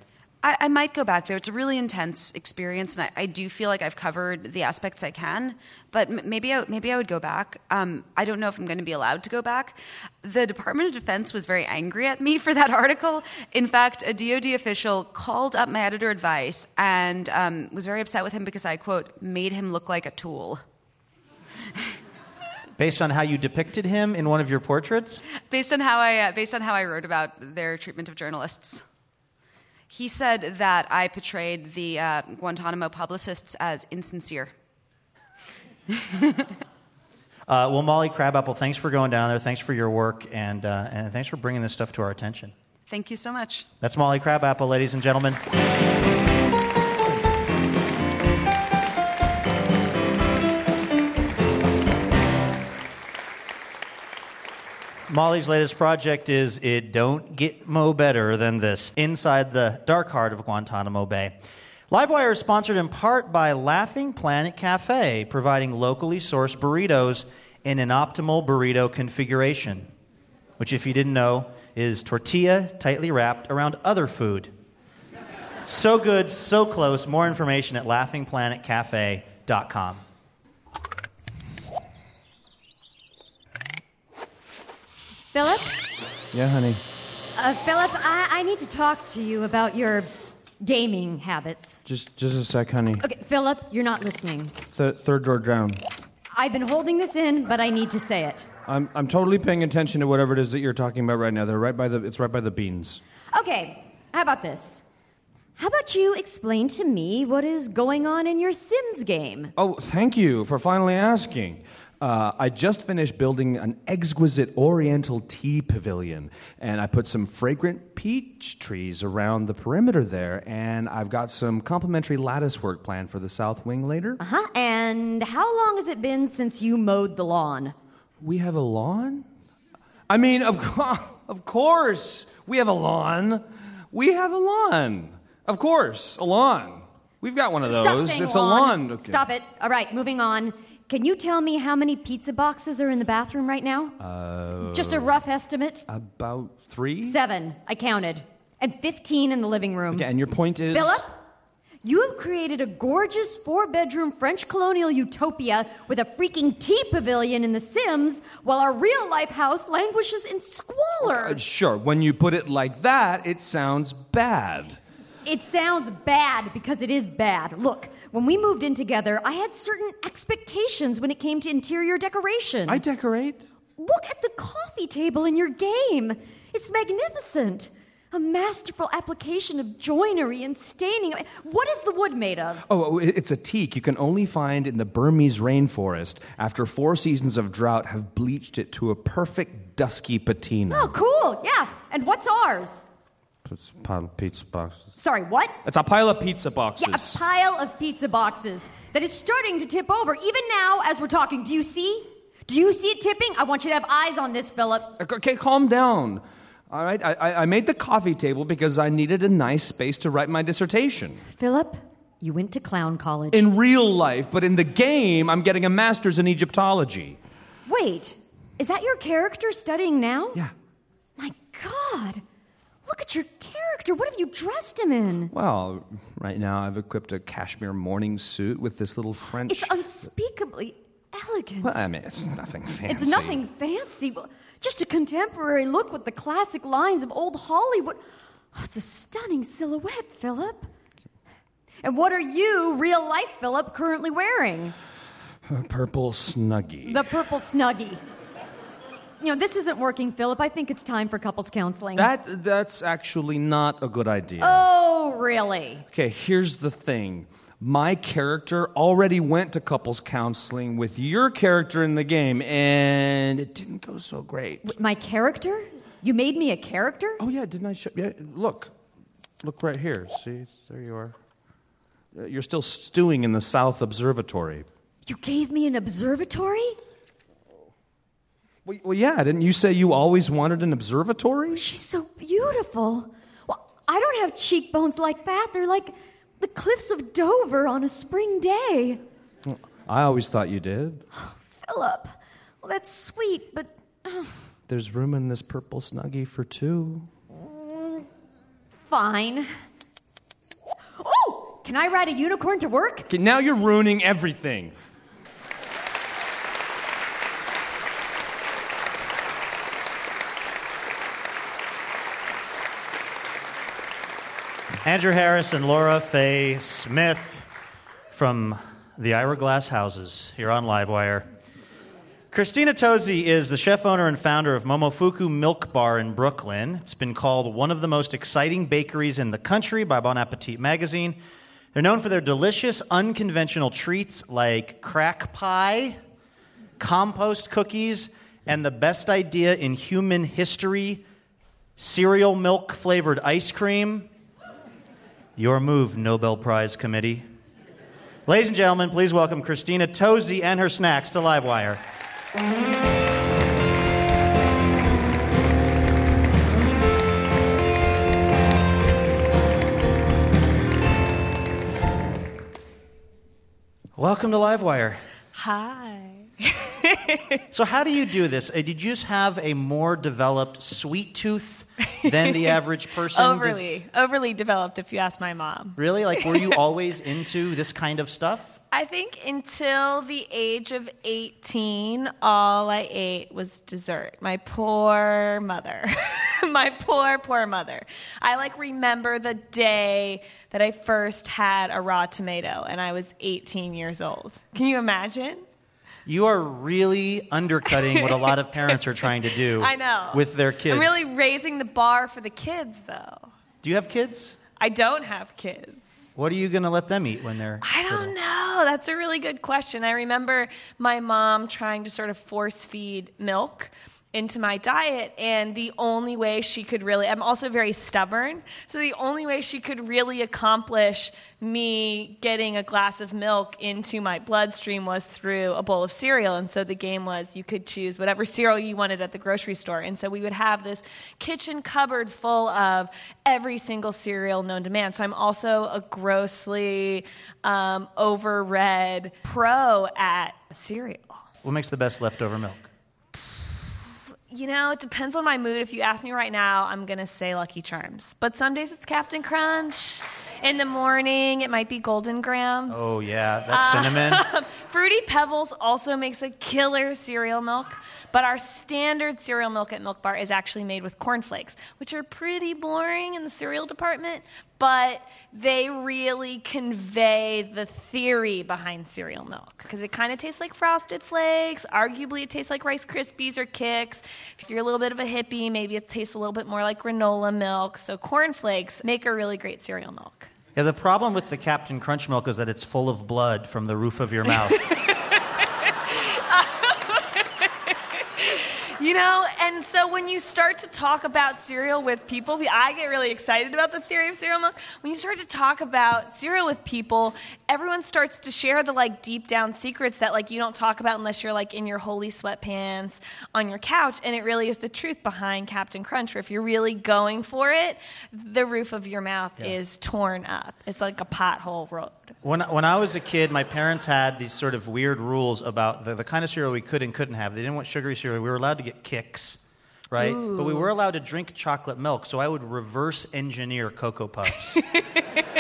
Speaker 3: I, I might go back there. It's a really intense experience, and I, I do feel like I've covered the aspects I can. But m- maybe I, maybe I would go back. Um, I don't know if I'm going to be allowed to go back. The Department of Defense was very angry at me for that article. In fact, a DoD official called up my editor advice and um, was very upset with him because I quote made him look like a tool.
Speaker 1: Based on how you depicted him in one of your portraits?
Speaker 3: based on how I uh, based on how I wrote about their treatment of journalists. He said that I portrayed the uh, Guantanamo publicists as insincere.
Speaker 1: Uh, well, Molly Crabapple, thanks for going down there. Thanks for your work, and, uh, and thanks for bringing this stuff to our attention.
Speaker 3: Thank you so much.
Speaker 1: That's Molly Crabapple, ladies and gentlemen. Molly's latest project is It Don't Gitmo Better Than This Inside the Dark Heart of Guantanamo Bay. Livewire is sponsored in part by Laughing Planet Cafe, providing locally sourced burritos in an optimal burrito configuration, which, if you didn't know, is tortilla tightly wrapped around other food. So good, so close. More information at laughingplanetcafe.com.
Speaker 13: Philip?
Speaker 11: Yeah, honey.
Speaker 13: Uh, Philip, I, I need to talk to you about your gaming habits.
Speaker 11: Just just a sec, honey.
Speaker 13: Okay, Philip, you're not listening.
Speaker 11: Th- third door down.
Speaker 13: I've been holding this in, but I need to say it.
Speaker 11: I'm I'm totally paying attention to whatever it is that you're talking about right now. They're right by the it's right by the beans.
Speaker 13: Okay, how about this? How about you explain to me what is going on in your Sims game?
Speaker 11: Oh, thank you for finally asking. Uh, I just finished building an exquisite oriental tea pavilion, and I put some fragrant peach trees around the perimeter there, and I've got some complimentary lattice work planned for the south wing later.
Speaker 13: Uh huh. And how long has it been since you mowed the lawn?
Speaker 11: We have a lawn? I mean, of, co- of course, we have a lawn. We have a lawn. Of course, a lawn. We've got one of those.
Speaker 13: Stop saying
Speaker 11: it's
Speaker 13: lawn.
Speaker 11: a lawn. Okay.
Speaker 13: Stop it. All right, moving on. Can you tell me how many pizza boxes are in the bathroom right now?
Speaker 11: Uh,
Speaker 13: Just a rough estimate.
Speaker 11: About three?
Speaker 13: Seven. I counted. And 15 in the living room.
Speaker 11: Okay, and your point is?
Speaker 13: Philip, you have created a gorgeous four bedroom French colonial utopia with a freaking tea pavilion in The Sims while our real life house languishes in squalor.
Speaker 11: Uh, sure, when you put it like that, it sounds bad.
Speaker 13: It sounds bad because it is bad. Look, when we moved in together, I had certain expectations when it came to interior decoration.
Speaker 11: I decorate.
Speaker 13: Look at the coffee table in your game. It's magnificent. A masterful application of joinery and staining. What is the wood made of?
Speaker 11: Oh, oh it's a teak you can only find in the Burmese rainforest after four seasons of drought have bleached it to a perfect dusky patina.
Speaker 13: Oh, cool. Yeah. And what's ours?
Speaker 11: It's a pile of pizza boxes.
Speaker 13: Sorry, what?
Speaker 11: It's a pile of pizza boxes.
Speaker 13: Yeah, a pile of pizza boxes that is starting to tip over, even now as we're talking. Do you see? Do you see it tipping? I want you to have eyes on this, Philip.
Speaker 11: Okay, calm down. All right, I, I- I made the coffee table because I needed a nice space to write my dissertation.
Speaker 13: Philip, you went to clown college.
Speaker 11: In real life, but in the game, I'm getting a master's in Egyptology.
Speaker 13: Wait, is that your character studying now?
Speaker 11: Yeah.
Speaker 13: My God, look at your character. What have you dressed him in?
Speaker 11: Well, right now I've equipped a cashmere morning suit with this little French.
Speaker 13: It's unspeakably elegant.
Speaker 11: Well, I mean, it's nothing fancy.
Speaker 13: It's nothing fancy, but just a contemporary look with the classic lines of old Hollywood. Oh, it's a stunning silhouette, Philip. And what are you, real life Philip, currently wearing?
Speaker 11: A purple snuggie.
Speaker 13: The purple snuggie. You know, this isn't working, Philip. I think it's time for couples counseling.
Speaker 11: That that's actually not a good idea.
Speaker 13: Oh, really?
Speaker 11: Okay, here's the thing. My character already went to couples counseling with your character in the game, and it didn't go so great.
Speaker 13: My character? You made me a character?
Speaker 11: Oh yeah, didn't I show? Yeah, look, look right here. See, there you are. Uh, You're still stewing in the South Observatory.
Speaker 13: You gave me an observatory?
Speaker 11: Well, well, yeah, didn't you say you always wanted an observatory?
Speaker 13: She's so beautiful. Well, I don't have cheekbones like that. They're like the cliffs of Dover on a spring day.
Speaker 11: I always thought you did.
Speaker 13: Philip, well, that's sweet, but
Speaker 11: There's room in this purple snuggie for two.
Speaker 13: Mm, fine. Oh, can I ride a unicorn to work?
Speaker 11: Okay, now you're ruining everything.
Speaker 1: Andrew Harris and Laura Faye Smith from the Ira Glass Houses here on Livewire. Christina Tosi is the chef owner and founder of Momofuku Milk Bar in Brooklyn. It's been called one of the most exciting bakeries in the country by Bon Appetit magazine. They're known for their delicious, unconventional treats like crack pie, compost cookies, and the best idea in human history cereal milk flavored ice cream. Your move, Nobel Prize Committee. Ladies and gentlemen, please welcome Christina Tosi and her snacks to Livewire. Welcome to Livewire.
Speaker 4: Hi.
Speaker 1: So, how do you do this? Uh, Did you just have a more developed sweet tooth than the average person? Does-
Speaker 4: overly, overly developed, if you ask my mom.
Speaker 1: really? Like, were you always into this kind of stuff?
Speaker 4: I think until the age of 18, all I ate was dessert. My poor mother. My poor, poor mother. I like remember the day that I first had a raw tomato and I was 18 years old. Can you imagine?
Speaker 1: You are really undercutting what a lot of parents are trying to do
Speaker 4: I know.
Speaker 1: with their kids.
Speaker 4: I'm really raising the bar for the kids, though.
Speaker 1: Do you have kids?
Speaker 4: I don't have kids.
Speaker 1: What are you going to let them eat when they're.
Speaker 4: I don't know. That's a really good question. I remember my mom trying to sort of force feed milk into my diet and the only way she could really I'm also very stubborn. So the only way she could really accomplish me getting a glass of milk into my bloodstream was through a bowl of cereal. And so the game was you could choose whatever cereal you wanted at the grocery store. And so we would have this kitchen cupboard full of every single cereal known to man. So I'm also a grossly um, overread pro at cereal.
Speaker 1: What makes the best leftover milk?
Speaker 4: You know, it depends on my mood. If you ask me right now, I'm going to say Lucky Charms. But some days it's Captain Crunch. In the morning, it might be Golden Grahams.
Speaker 1: Oh, yeah, that's
Speaker 4: Uh,
Speaker 1: cinnamon.
Speaker 4: Fruity Pebbles also makes a killer cereal milk, but our standard cereal milk at Milk Bar is actually made with cornflakes, which are pretty boring in the cereal department, but they really convey the theory behind cereal milk because it kind of tastes like frosted flakes. Arguably, it tastes like Rice Krispies or Kix. If you're a little bit of a hippie, maybe it tastes a little bit more like granola milk. So, cornflakes make a really great cereal milk.
Speaker 1: Yeah, the problem with the Captain Crunch milk is that it's full of blood from the roof of your mouth.
Speaker 4: You know, and so when you start to talk about cereal with people, I get really excited about the theory of cereal milk. When you start to talk about cereal with people, everyone starts to share the like deep down secrets that like you don't talk about unless you're like in your holy sweatpants on your couch. And it really is the truth behind Captain Crunch, where if you're really going for it, the roof of your mouth
Speaker 1: Yeah.
Speaker 4: is torn up. It's like a pothole.
Speaker 1: When, when I was a kid, my parents had these sort of weird rules about the, the kind of cereal we could and couldn't have. They didn't want sugary cereal. We were allowed to get Kix, right? But we were allowed to drink chocolate milk. So I would reverse engineer Cocoa Puffs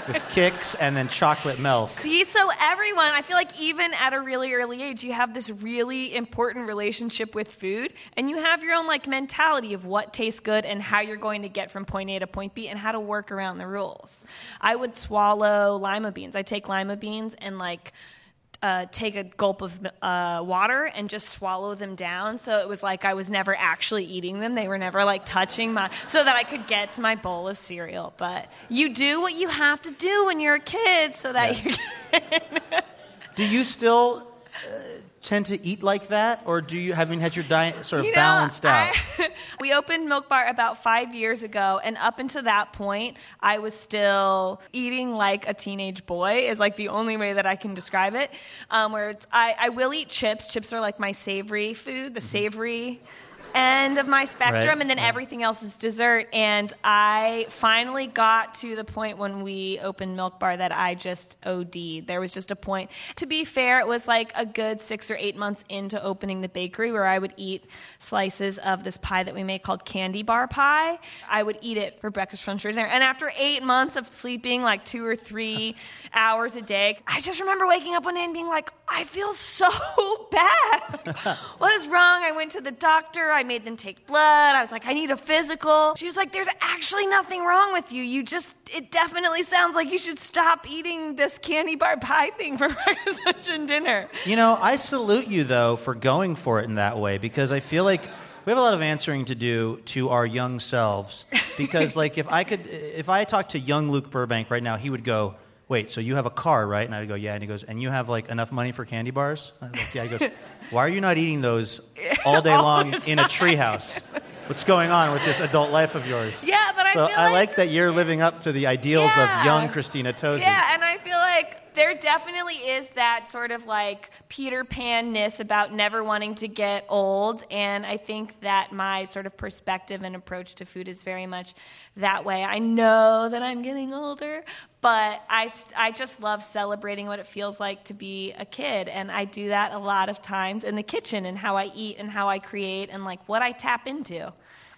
Speaker 1: with Kix and then chocolate milk.
Speaker 4: See, so everyone, I feel like even at a really early age, you have this really important relationship with food, and you have your own like mentality of what tastes good and how you're going to get from point A to point B and how to work around the rules. I would swallow lima beans. I take lima beans and like. Uh, take a gulp of uh, water and just swallow them down. So it was like I was never actually eating them. They were never like touching my, so that I could get to my bowl of cereal. But you do what you have to do when you're a kid so that you
Speaker 1: Do you still uh, tend to eat like that, or do you, having had your diet sort of
Speaker 4: You know,
Speaker 1: balanced out?
Speaker 4: I- we opened Milk Bar about five years ago, and up until that point, I was still eating like a teenage boy. Is like the only way that I can describe it. Um, where it's, I, I will eat chips. Chips are like my savory food, the savory end of my spectrum,
Speaker 14: Right,
Speaker 4: and then
Speaker 14: right.
Speaker 4: everything else is dessert. And I finally got to the point when we opened Milk Bar that I just OD'd. There was just a point. To be fair, it was like a good six or eight months into opening the bakery where I would eat slices of this pie that we make called candy bar pie. I would eat it for breakfast, lunch, or dinner. And after eight months of sleeping like two or three hours a day, I just remember waking up one day and being like, I feel so bad. what is wrong? I went to the doctor. I made them take blood. I was like, I need a physical. She was like, There's actually nothing wrong with you. You just, it definitely sounds like you should stop eating this candy bar pie thing for breakfast, lunch, and dinner.
Speaker 1: You know, I salute you though for going for it in that way because I feel like we have a lot of answering to do to our young selves. Because like if I could, if I talked to young Luke Burbank right now, he would go, "Wait, so you have a car, right?" And I'd go, "Yeah." And he goes, "And you have like enough money for candy bars?" Go, yeah. He goes, Why are you not eating those all day
Speaker 4: All
Speaker 1: long in a treehouse? What's going on with this adult life of yours?
Speaker 4: Yeah, but I
Speaker 1: so
Speaker 4: feel
Speaker 1: I
Speaker 4: like-
Speaker 1: like that you're living up to the ideals
Speaker 4: Yeah.
Speaker 1: of young Christina Tosi.
Speaker 4: Yeah, and I feel like there definitely is that sort of like Peter Pan ness about never wanting to get old. And I think that my sort of perspective and approach to food is very much that way. I know that I'm getting older, but I, I just love celebrating what it feels like to be a kid. And I do that a lot of times in the kitchen and how I eat and how I create and like what I tap into.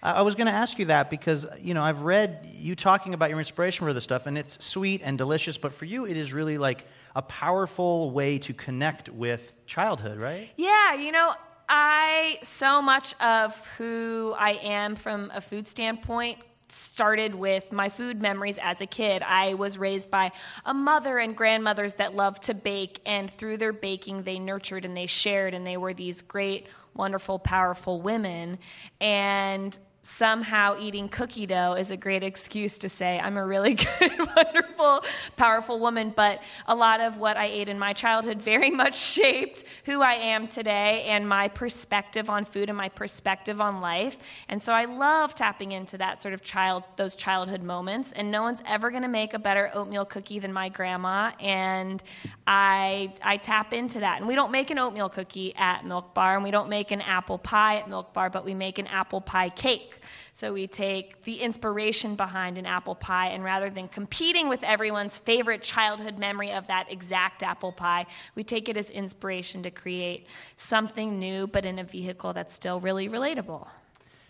Speaker 1: I was going to ask you that because you know I've read you talking about your inspiration for this stuff, and it's sweet and delicious. But for you, it is really like a powerful way to connect with childhood, right?
Speaker 4: Yeah, you know, I so much of who I am from a food standpoint started with my food memories as a kid. I was raised by a mother and grandmothers that loved to bake, and through their baking, they nurtured and they shared, and they were these great, wonderful, powerful women. And somehow eating cookie dough is a great excuse to say I'm a really good, wonderful, powerful woman. But a lot of what I ate in my childhood very much shaped who I am today and my perspective on food and my perspective on life. And so I love tapping into that sort of child, those childhood moments. And no one's ever going to make a better oatmeal cookie than my grandma. And I, I tap into that. And we don't make an oatmeal cookie at Milk Bar, and we don't make an apple pie at Milk Bar, but we make an apple pie cake. So we take the inspiration behind an apple pie, and rather than competing with everyone's favorite childhood memory of that exact apple pie, we take it as inspiration to create something new, but in a vehicle that's still really relatable.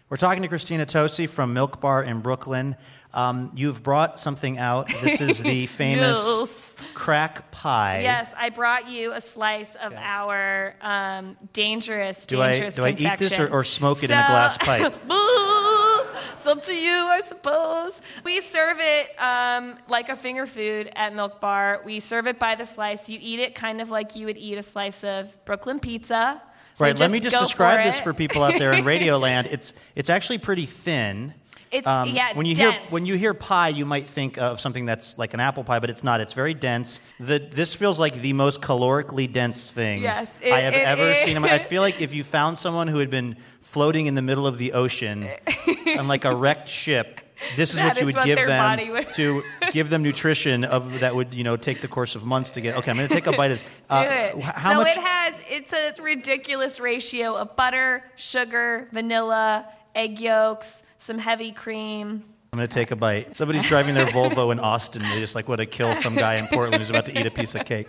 Speaker 1: We're talking to Christina Tosi from Milk Bar in Brooklyn. Um, you've brought something out. This is the famous
Speaker 4: Yes.
Speaker 1: crack pie.
Speaker 4: Yes, I brought you a slice of our um, dangerous,
Speaker 1: Do I
Speaker 4: dangerous
Speaker 1: do I eat this or, or smoke it in a glass pipe?
Speaker 4: it's up to you, I suppose. We serve it um, like a finger food at Milk Bar. We serve it by the slice. You eat it kind of like you would eat a slice of Brooklyn pizza. So
Speaker 1: right. Let me just describe this for people out there in Radio Land. It's it's actually pretty thin. Um,
Speaker 4: yeah, it's
Speaker 1: when you hear when you hear pie, you might think of something that's like an apple pie, but it's not. It's very dense. The, this feels like the most calorically dense thing
Speaker 4: Yes, it-
Speaker 1: I have
Speaker 4: it
Speaker 1: ever
Speaker 4: is.
Speaker 1: seen. I feel like if you found someone who had been floating in the middle of the ocean on like a wrecked ship, this is
Speaker 4: That
Speaker 1: what you
Speaker 4: is
Speaker 1: would
Speaker 4: what
Speaker 1: give them
Speaker 4: would-
Speaker 1: to give them nutrition of that would you know take the course of months to get. Okay, I'm going to take a bite of this.
Speaker 4: Do
Speaker 1: Uh,
Speaker 4: it.
Speaker 1: How
Speaker 4: so
Speaker 1: much?
Speaker 4: it has it's a ridiculous ratio of butter, sugar, vanilla, egg yolks, some heavy cream.
Speaker 1: I'm going to take a bite. Somebody's driving their Volvo in Austin. They just like want to kill some guy in Portland who's about to eat a piece of cake.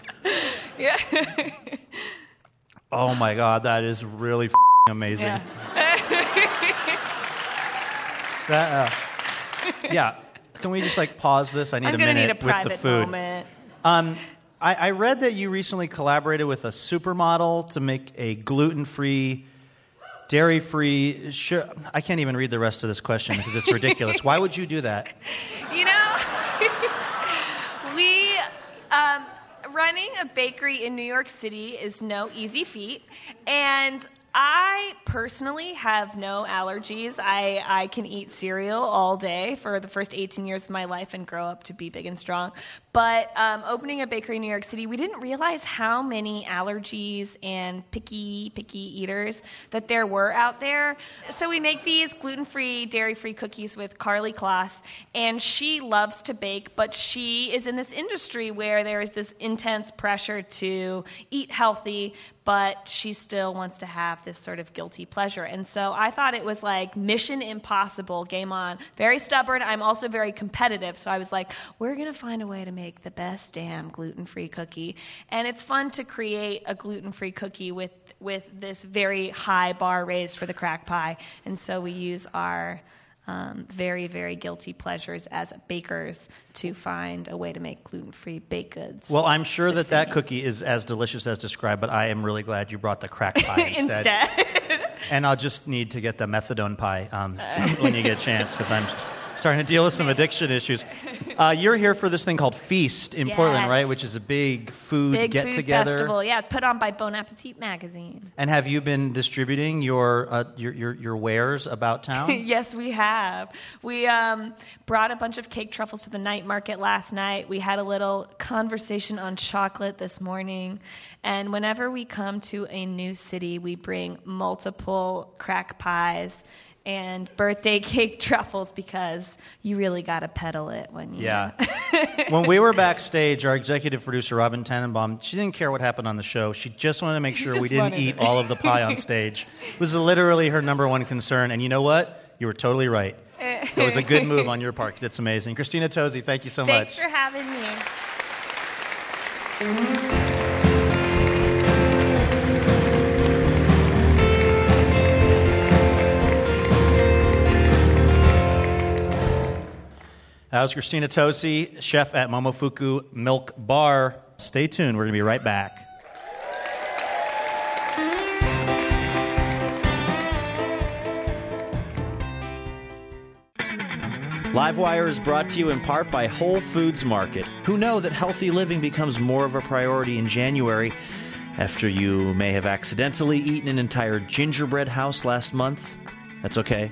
Speaker 4: Yeah.
Speaker 1: Oh my God, that is really f***ing amazing. That, uh, yeah. Can we just like pause this? I need
Speaker 4: I'm
Speaker 1: a minute
Speaker 4: need a
Speaker 1: with the
Speaker 4: private
Speaker 1: food.
Speaker 4: moment.
Speaker 1: Um, I, I read that you recently collaborated with a supermodel to make a gluten-free, dairy-free. Sure, I can't even read the rest of this question because it's ridiculous. Why would you do that?
Speaker 4: You know, we um, running a bakery in New York City is no easy feat, and I personally have no allergies. I, I can eat cereal all day for the first 18 years of my life and grow up to be big and strong. But um, opening a bakery in New York City, we didn't realize how many allergies and picky, picky eaters that there were out there. So we make these gluten free, dairy free cookies with Karlie Kloss, and she loves to bake, but she is in this industry where there is this intense pressure to eat healthy, but she still wants to have this sort of guilty pleasure. And so I thought it was like mission impossible, game on. Very stubborn. I'm also very competitive. So I was like, we're going to find a way to make the best damn gluten free cookie. And it's fun to create a gluten free cookie with, with this very high bar raised for the crack pie. And so we use our um, very, very guilty pleasures as bakers to find a way to make gluten free baked goods.
Speaker 1: Well, I'm sure that that cookie is as delicious as described, but I am really glad you brought the crack pie instead.
Speaker 4: Instead.
Speaker 1: and I'll just need to get the methadone pie um, when you get a chance because I'm st- starting to deal with some addiction issues. Uh, you're here for this thing called Feast in Portland, right? Which is a big food
Speaker 4: Big
Speaker 1: get
Speaker 4: food
Speaker 1: together.
Speaker 4: festival, yeah, put on by Bon Appetit magazine.
Speaker 1: And have you been distributing your, uh, your, your, your wares about town?
Speaker 4: yes, we have. We um, brought a bunch of cake truffles to the night market last night. We had a little conversation on chocolate this morning. And whenever we come to a new city, we bring multiple crack pies and birthday cake truffles because you really got to peddle it when you.
Speaker 1: Yeah. when we were backstage, our executive producer, Robin Tenenbaum, she didn't care what happened on the show. She just wanted to make sure we didn't eat
Speaker 4: it.
Speaker 1: all of the pie on stage. It was literally her number one concern. And you know what? You were totally right. It was a good move on your part 'cause it's amazing. Christina Tosi, thank you so much.
Speaker 4: Thanks for having me.
Speaker 1: That was Christina Tosi, chef at Momofuku Milk Bar. Stay tuned. We're going to be right back. Livewire is brought to you in part by Whole Foods Market, who know that healthy living becomes more of a priority in January after you may have accidentally eaten an entire gingerbread house last month. That's okay.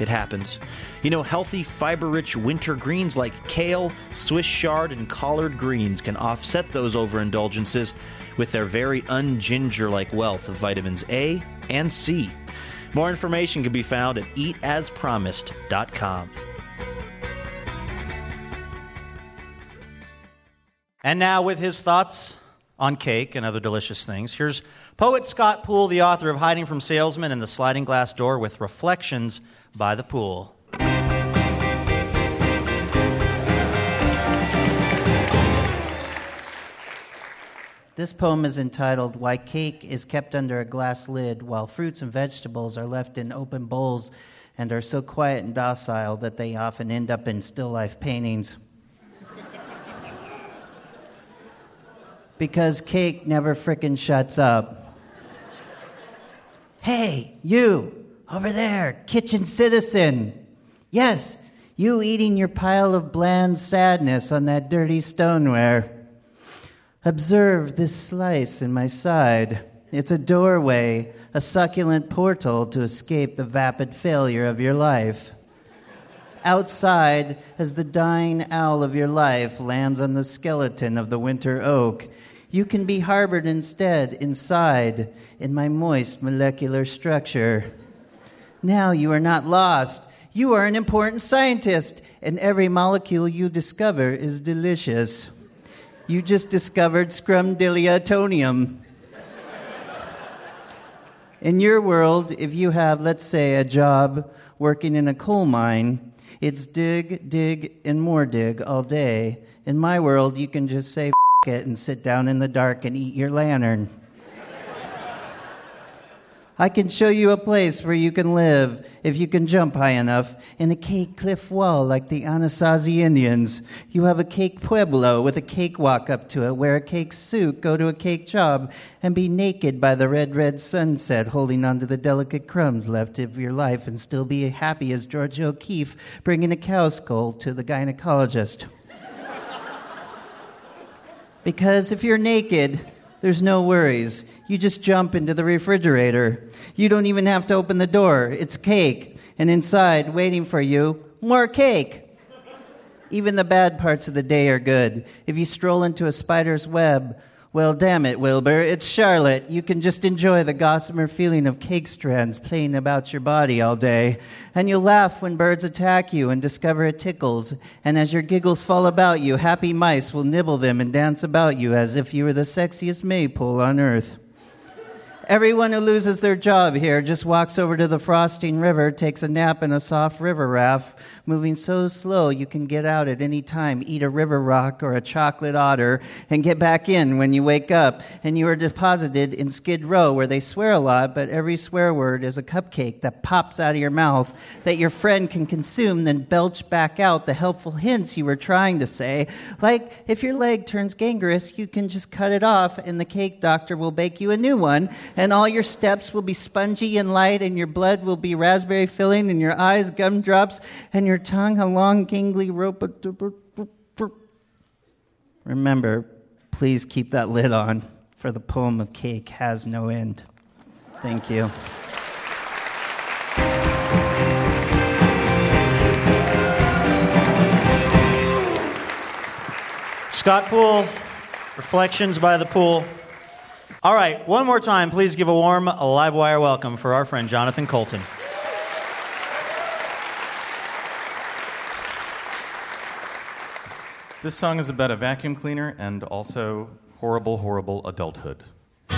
Speaker 1: It happens. You know, healthy, fiber rich winter greens like kale, Swiss chard, and collard greens can offset those overindulgences with their very unginger like wealth of vitamins A and C. More information can be found at eataspromised.com. And now, with his thoughts on cake and other delicious things, here's poet Scott Poole, the author of Hiding from Salesmen and the Sliding Glass Door, with Reflections by the Pool.
Speaker 14: This poem is entitled Why Cake is Kept Under a Glass Lid While Fruits and Vegetables Are Left in Open Bowls and Are So Quiet and Docile That They Often End Up in Still Life Paintings. because cake never frickin' shuts up. Hey, you, over there, kitchen citizen. Yes, you eating your pile of bland sadness on that dirty stoneware. Observe this slice in my side. It's a doorway, a succulent portal to escape the vapid failure of your life. Outside, as the dying owl of your life lands on the skeleton of the winter oak, you can be harbored instead inside in my moist molecular structure. Now you are not lost. You are an important scientist, and every molecule you discover is delicious. You just discovered scrumdigliatonium. In your world, if you have, let's say, a job working in a coal mine, it's dig, dig, and more dig all day. In my world, you can just say it and sit down in the dark and eat your lantern. I can show you a place where you can live if you can jump high enough in a cake cliff wall like the Anasazi Indians. You have a cake pueblo with a cake walk up to it, wear a cake suit, go to a cake job, and be naked by the red, red sunset, holding onto the delicate crumbs left of your life, and still be happy as George O'Keefe bringing a cow skull to the gynecologist. Because if you're naked, there's no worries. You just jump into the refrigerator. You don't even have to open the door. It's cake. And inside, waiting for you, more cake. Even the bad parts of the day are good. If you stroll into a spider's web, well, damn it, Wilbur, it's Charlotte. You can just enjoy the gossamer feeling of cake strands playing about your body all day. And you'll laugh when birds attack you and discover it tickles. And as your giggles fall about you, happy mice will nibble them and dance about you as if you were the sexiest maypole on earth. Everyone who loses their job here just walks over to the frosting river, takes a nap in a soft river raft, moving so slow you can get out at any time, eat a river rock or a chocolate otter, and get back in when you wake up. And you are deposited in Skid Row, where they swear a lot, but every swear word is a cupcake that pops out of your mouth that your friend can consume, then belch back out the helpful hints you were trying to say. Like, if your leg turns gangrenous, you can just cut it off, and the cake doctor will bake you a new one and all your steps will be spongy and light, and your blood will be raspberry filling, and your eyes gumdrops, and your tongue a long, gangly rope. Remember, please keep that lid on, for the poem of cake has no end. Thank you.
Speaker 1: Scott Poole, Reflections by the Pool. All right, one more time, please give a warm live wire welcome for our friend Jonathan Coulton.
Speaker 6: This song is about a vacuum cleaner and also horrible, horrible adulthood.
Speaker 2: We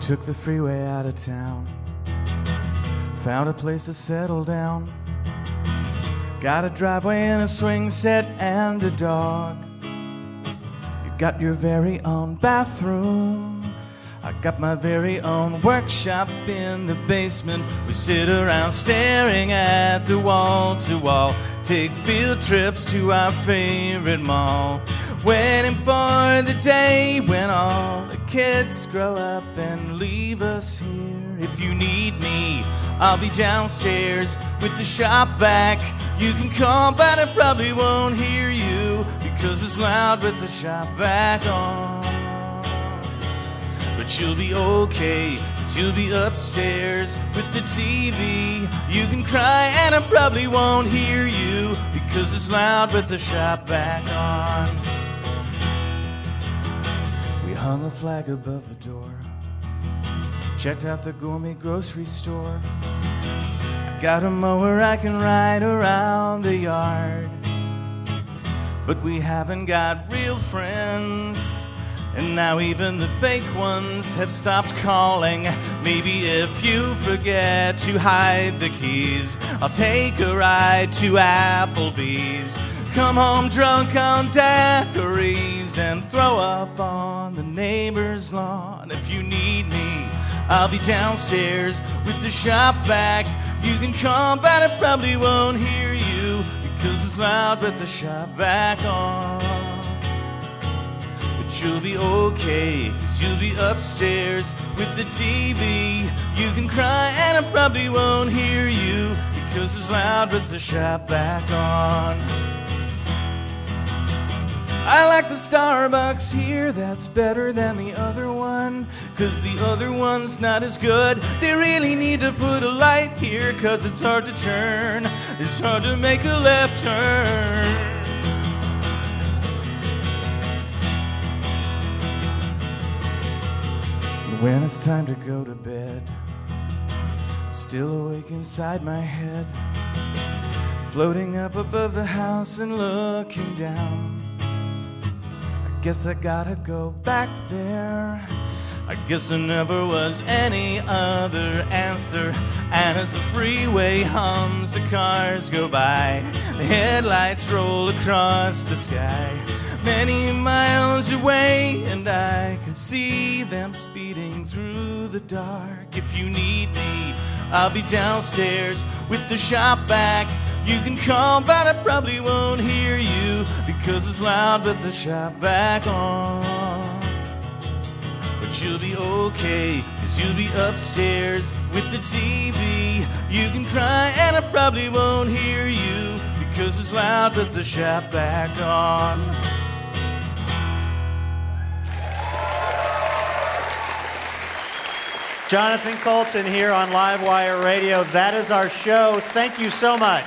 Speaker 2: took the freeway out of town, found a place to settle down. Got a driveway and a swing set and a dog. You got your very own bathroom. I got my very own workshop in the basement. We sit around staring at the wall to wall. Take field trips to our favorite mall. Waiting for the day when all the kids grow up and leave us here. If you need me, I'll be downstairs with the shop vac. You can call, but I probably won't hear you because it's loud with the shop vac on. But you'll be okay, you'll be upstairs with the TV. You can cry, and I probably won't hear you because it's loud with the shop vac on. We hung a flag above the door, checked out the gourmet grocery store. I got a mower I can ride around the yard. But we haven't got real friends. And now even the fake ones have stopped calling. Maybe if you forget to hide the keys, I'll take a ride to Applebee's. Come home drunk on daiquiris and throw up on the neighbor's lawn. If you need me, I'll be downstairs with the shop vac. You can come, but I probably won't hear you because it's loud with the shop vac on. You'll be okay, cause you'll be upstairs with the TV. You can cry, and I probably won't hear you because it's loud with the shop vac on. I like the Starbucks here, that's better than the other one. Cause the other one's not as good. They really need to put a light here, cause it's hard to turn. It's hard to make a left turn. When it's time to go to bed, I'm still awake inside my head, floating up above the house and looking down. I guess I gotta go back there. I guess there never was any other answer. And as the freeway hums, the cars go by, the headlights roll across the sky. Many miles away, and I can see them speeding through the dark. If you need me, I'll be downstairs with the shop vac. You can call, but I probably won't hear you because it's loud with the shop vac on. But you'll be okay, cause you'll be upstairs with the TV. You can cry, and I probably won't hear you because it's loud with the shop back on.
Speaker 1: Jonathan Coulton here on Livewire Radio. That is our show. Thank you so much.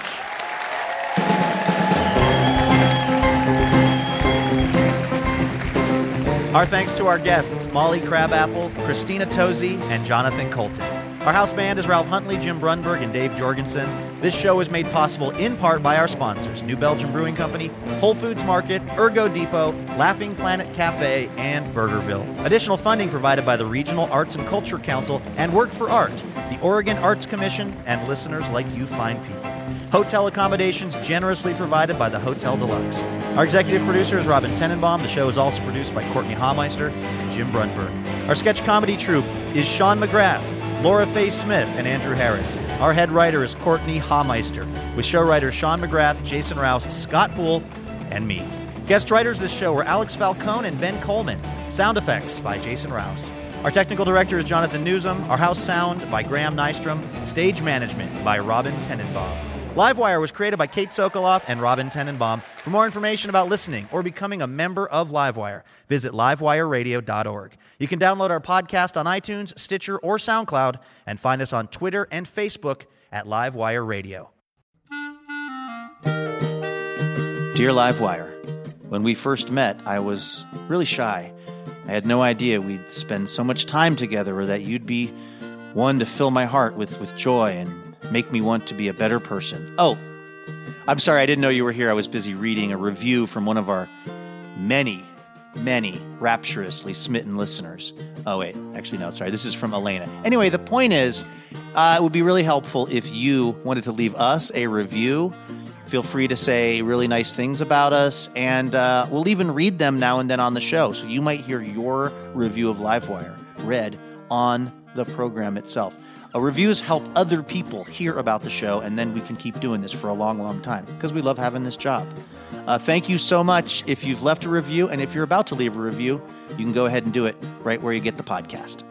Speaker 1: Our thanks to our guests, Molly Crabapple, Christina Tosi, and Jonathan Coulton. Our house band is Ralph Huntley, Jim Brunberg, and Dave Jorgensen. This show is made possible in part by our sponsors New Belgium Brewing Company, Whole Foods Market, Ergo Depot, Laughing Planet Cafe, and Burgerville. Additional funding provided by the Regional Arts and Culture Council and Work for Art, the Oregon Arts Commission, and listeners like you fine people. Hotel accommodations generously provided by the Hotel Deluxe. Our executive producer is Robin Tenenbaum. The show is also produced by Courtenay Hameister and Jim Brunberg. Our sketch comedy troupe is Sean McGrath, Laura Faye Smith, and Andrew Harris. Our head writer is Courtenay Hameister, with show writers Sean McGrath, Jason Rouse, Scott Poole, and me. Guest writers this show were Alex Falcone and Ben Coleman. Sound effects by Jason Rouse. Our technical director is Jonathan Newsom. Our house sound by Graham Nystrom. Stage management by Robin Tenenbaum. Livewire was created by Kate Sokoloff and Robin Tenenbaum. For more information about listening or becoming a member of Livewire, visit livewireradio.org. You can download our podcast on iTunes, Stitcher, or SoundCloud, and find us on Twitter and Facebook at Livewire Radio. Dear Livewire, when we first met, I was really shy. I had no idea we'd spend so much time together or that you'd be one to fill my heart with, with joy and make me want to be a better person. Oh, I'm sorry, I didn't know you were here. I was busy reading a review from one of our many, many rapturously smitten listeners. Oh, wait, actually, no, sorry. This is from Elena. Anyway, the point is, uh, it would be really helpful if you wanted to leave us a review. Feel free to say really nice things about us, and uh, we'll even read them now and then on the show. So you might hear your review of Livewire read on the program itself. Uh, reviews help other people hear about the show, and then we can keep doing this for a long, long time because we love having this job. Uh, thank you so much if you've left a review, and if you're about to leave a review, you can go ahead and do it right where you get the podcast.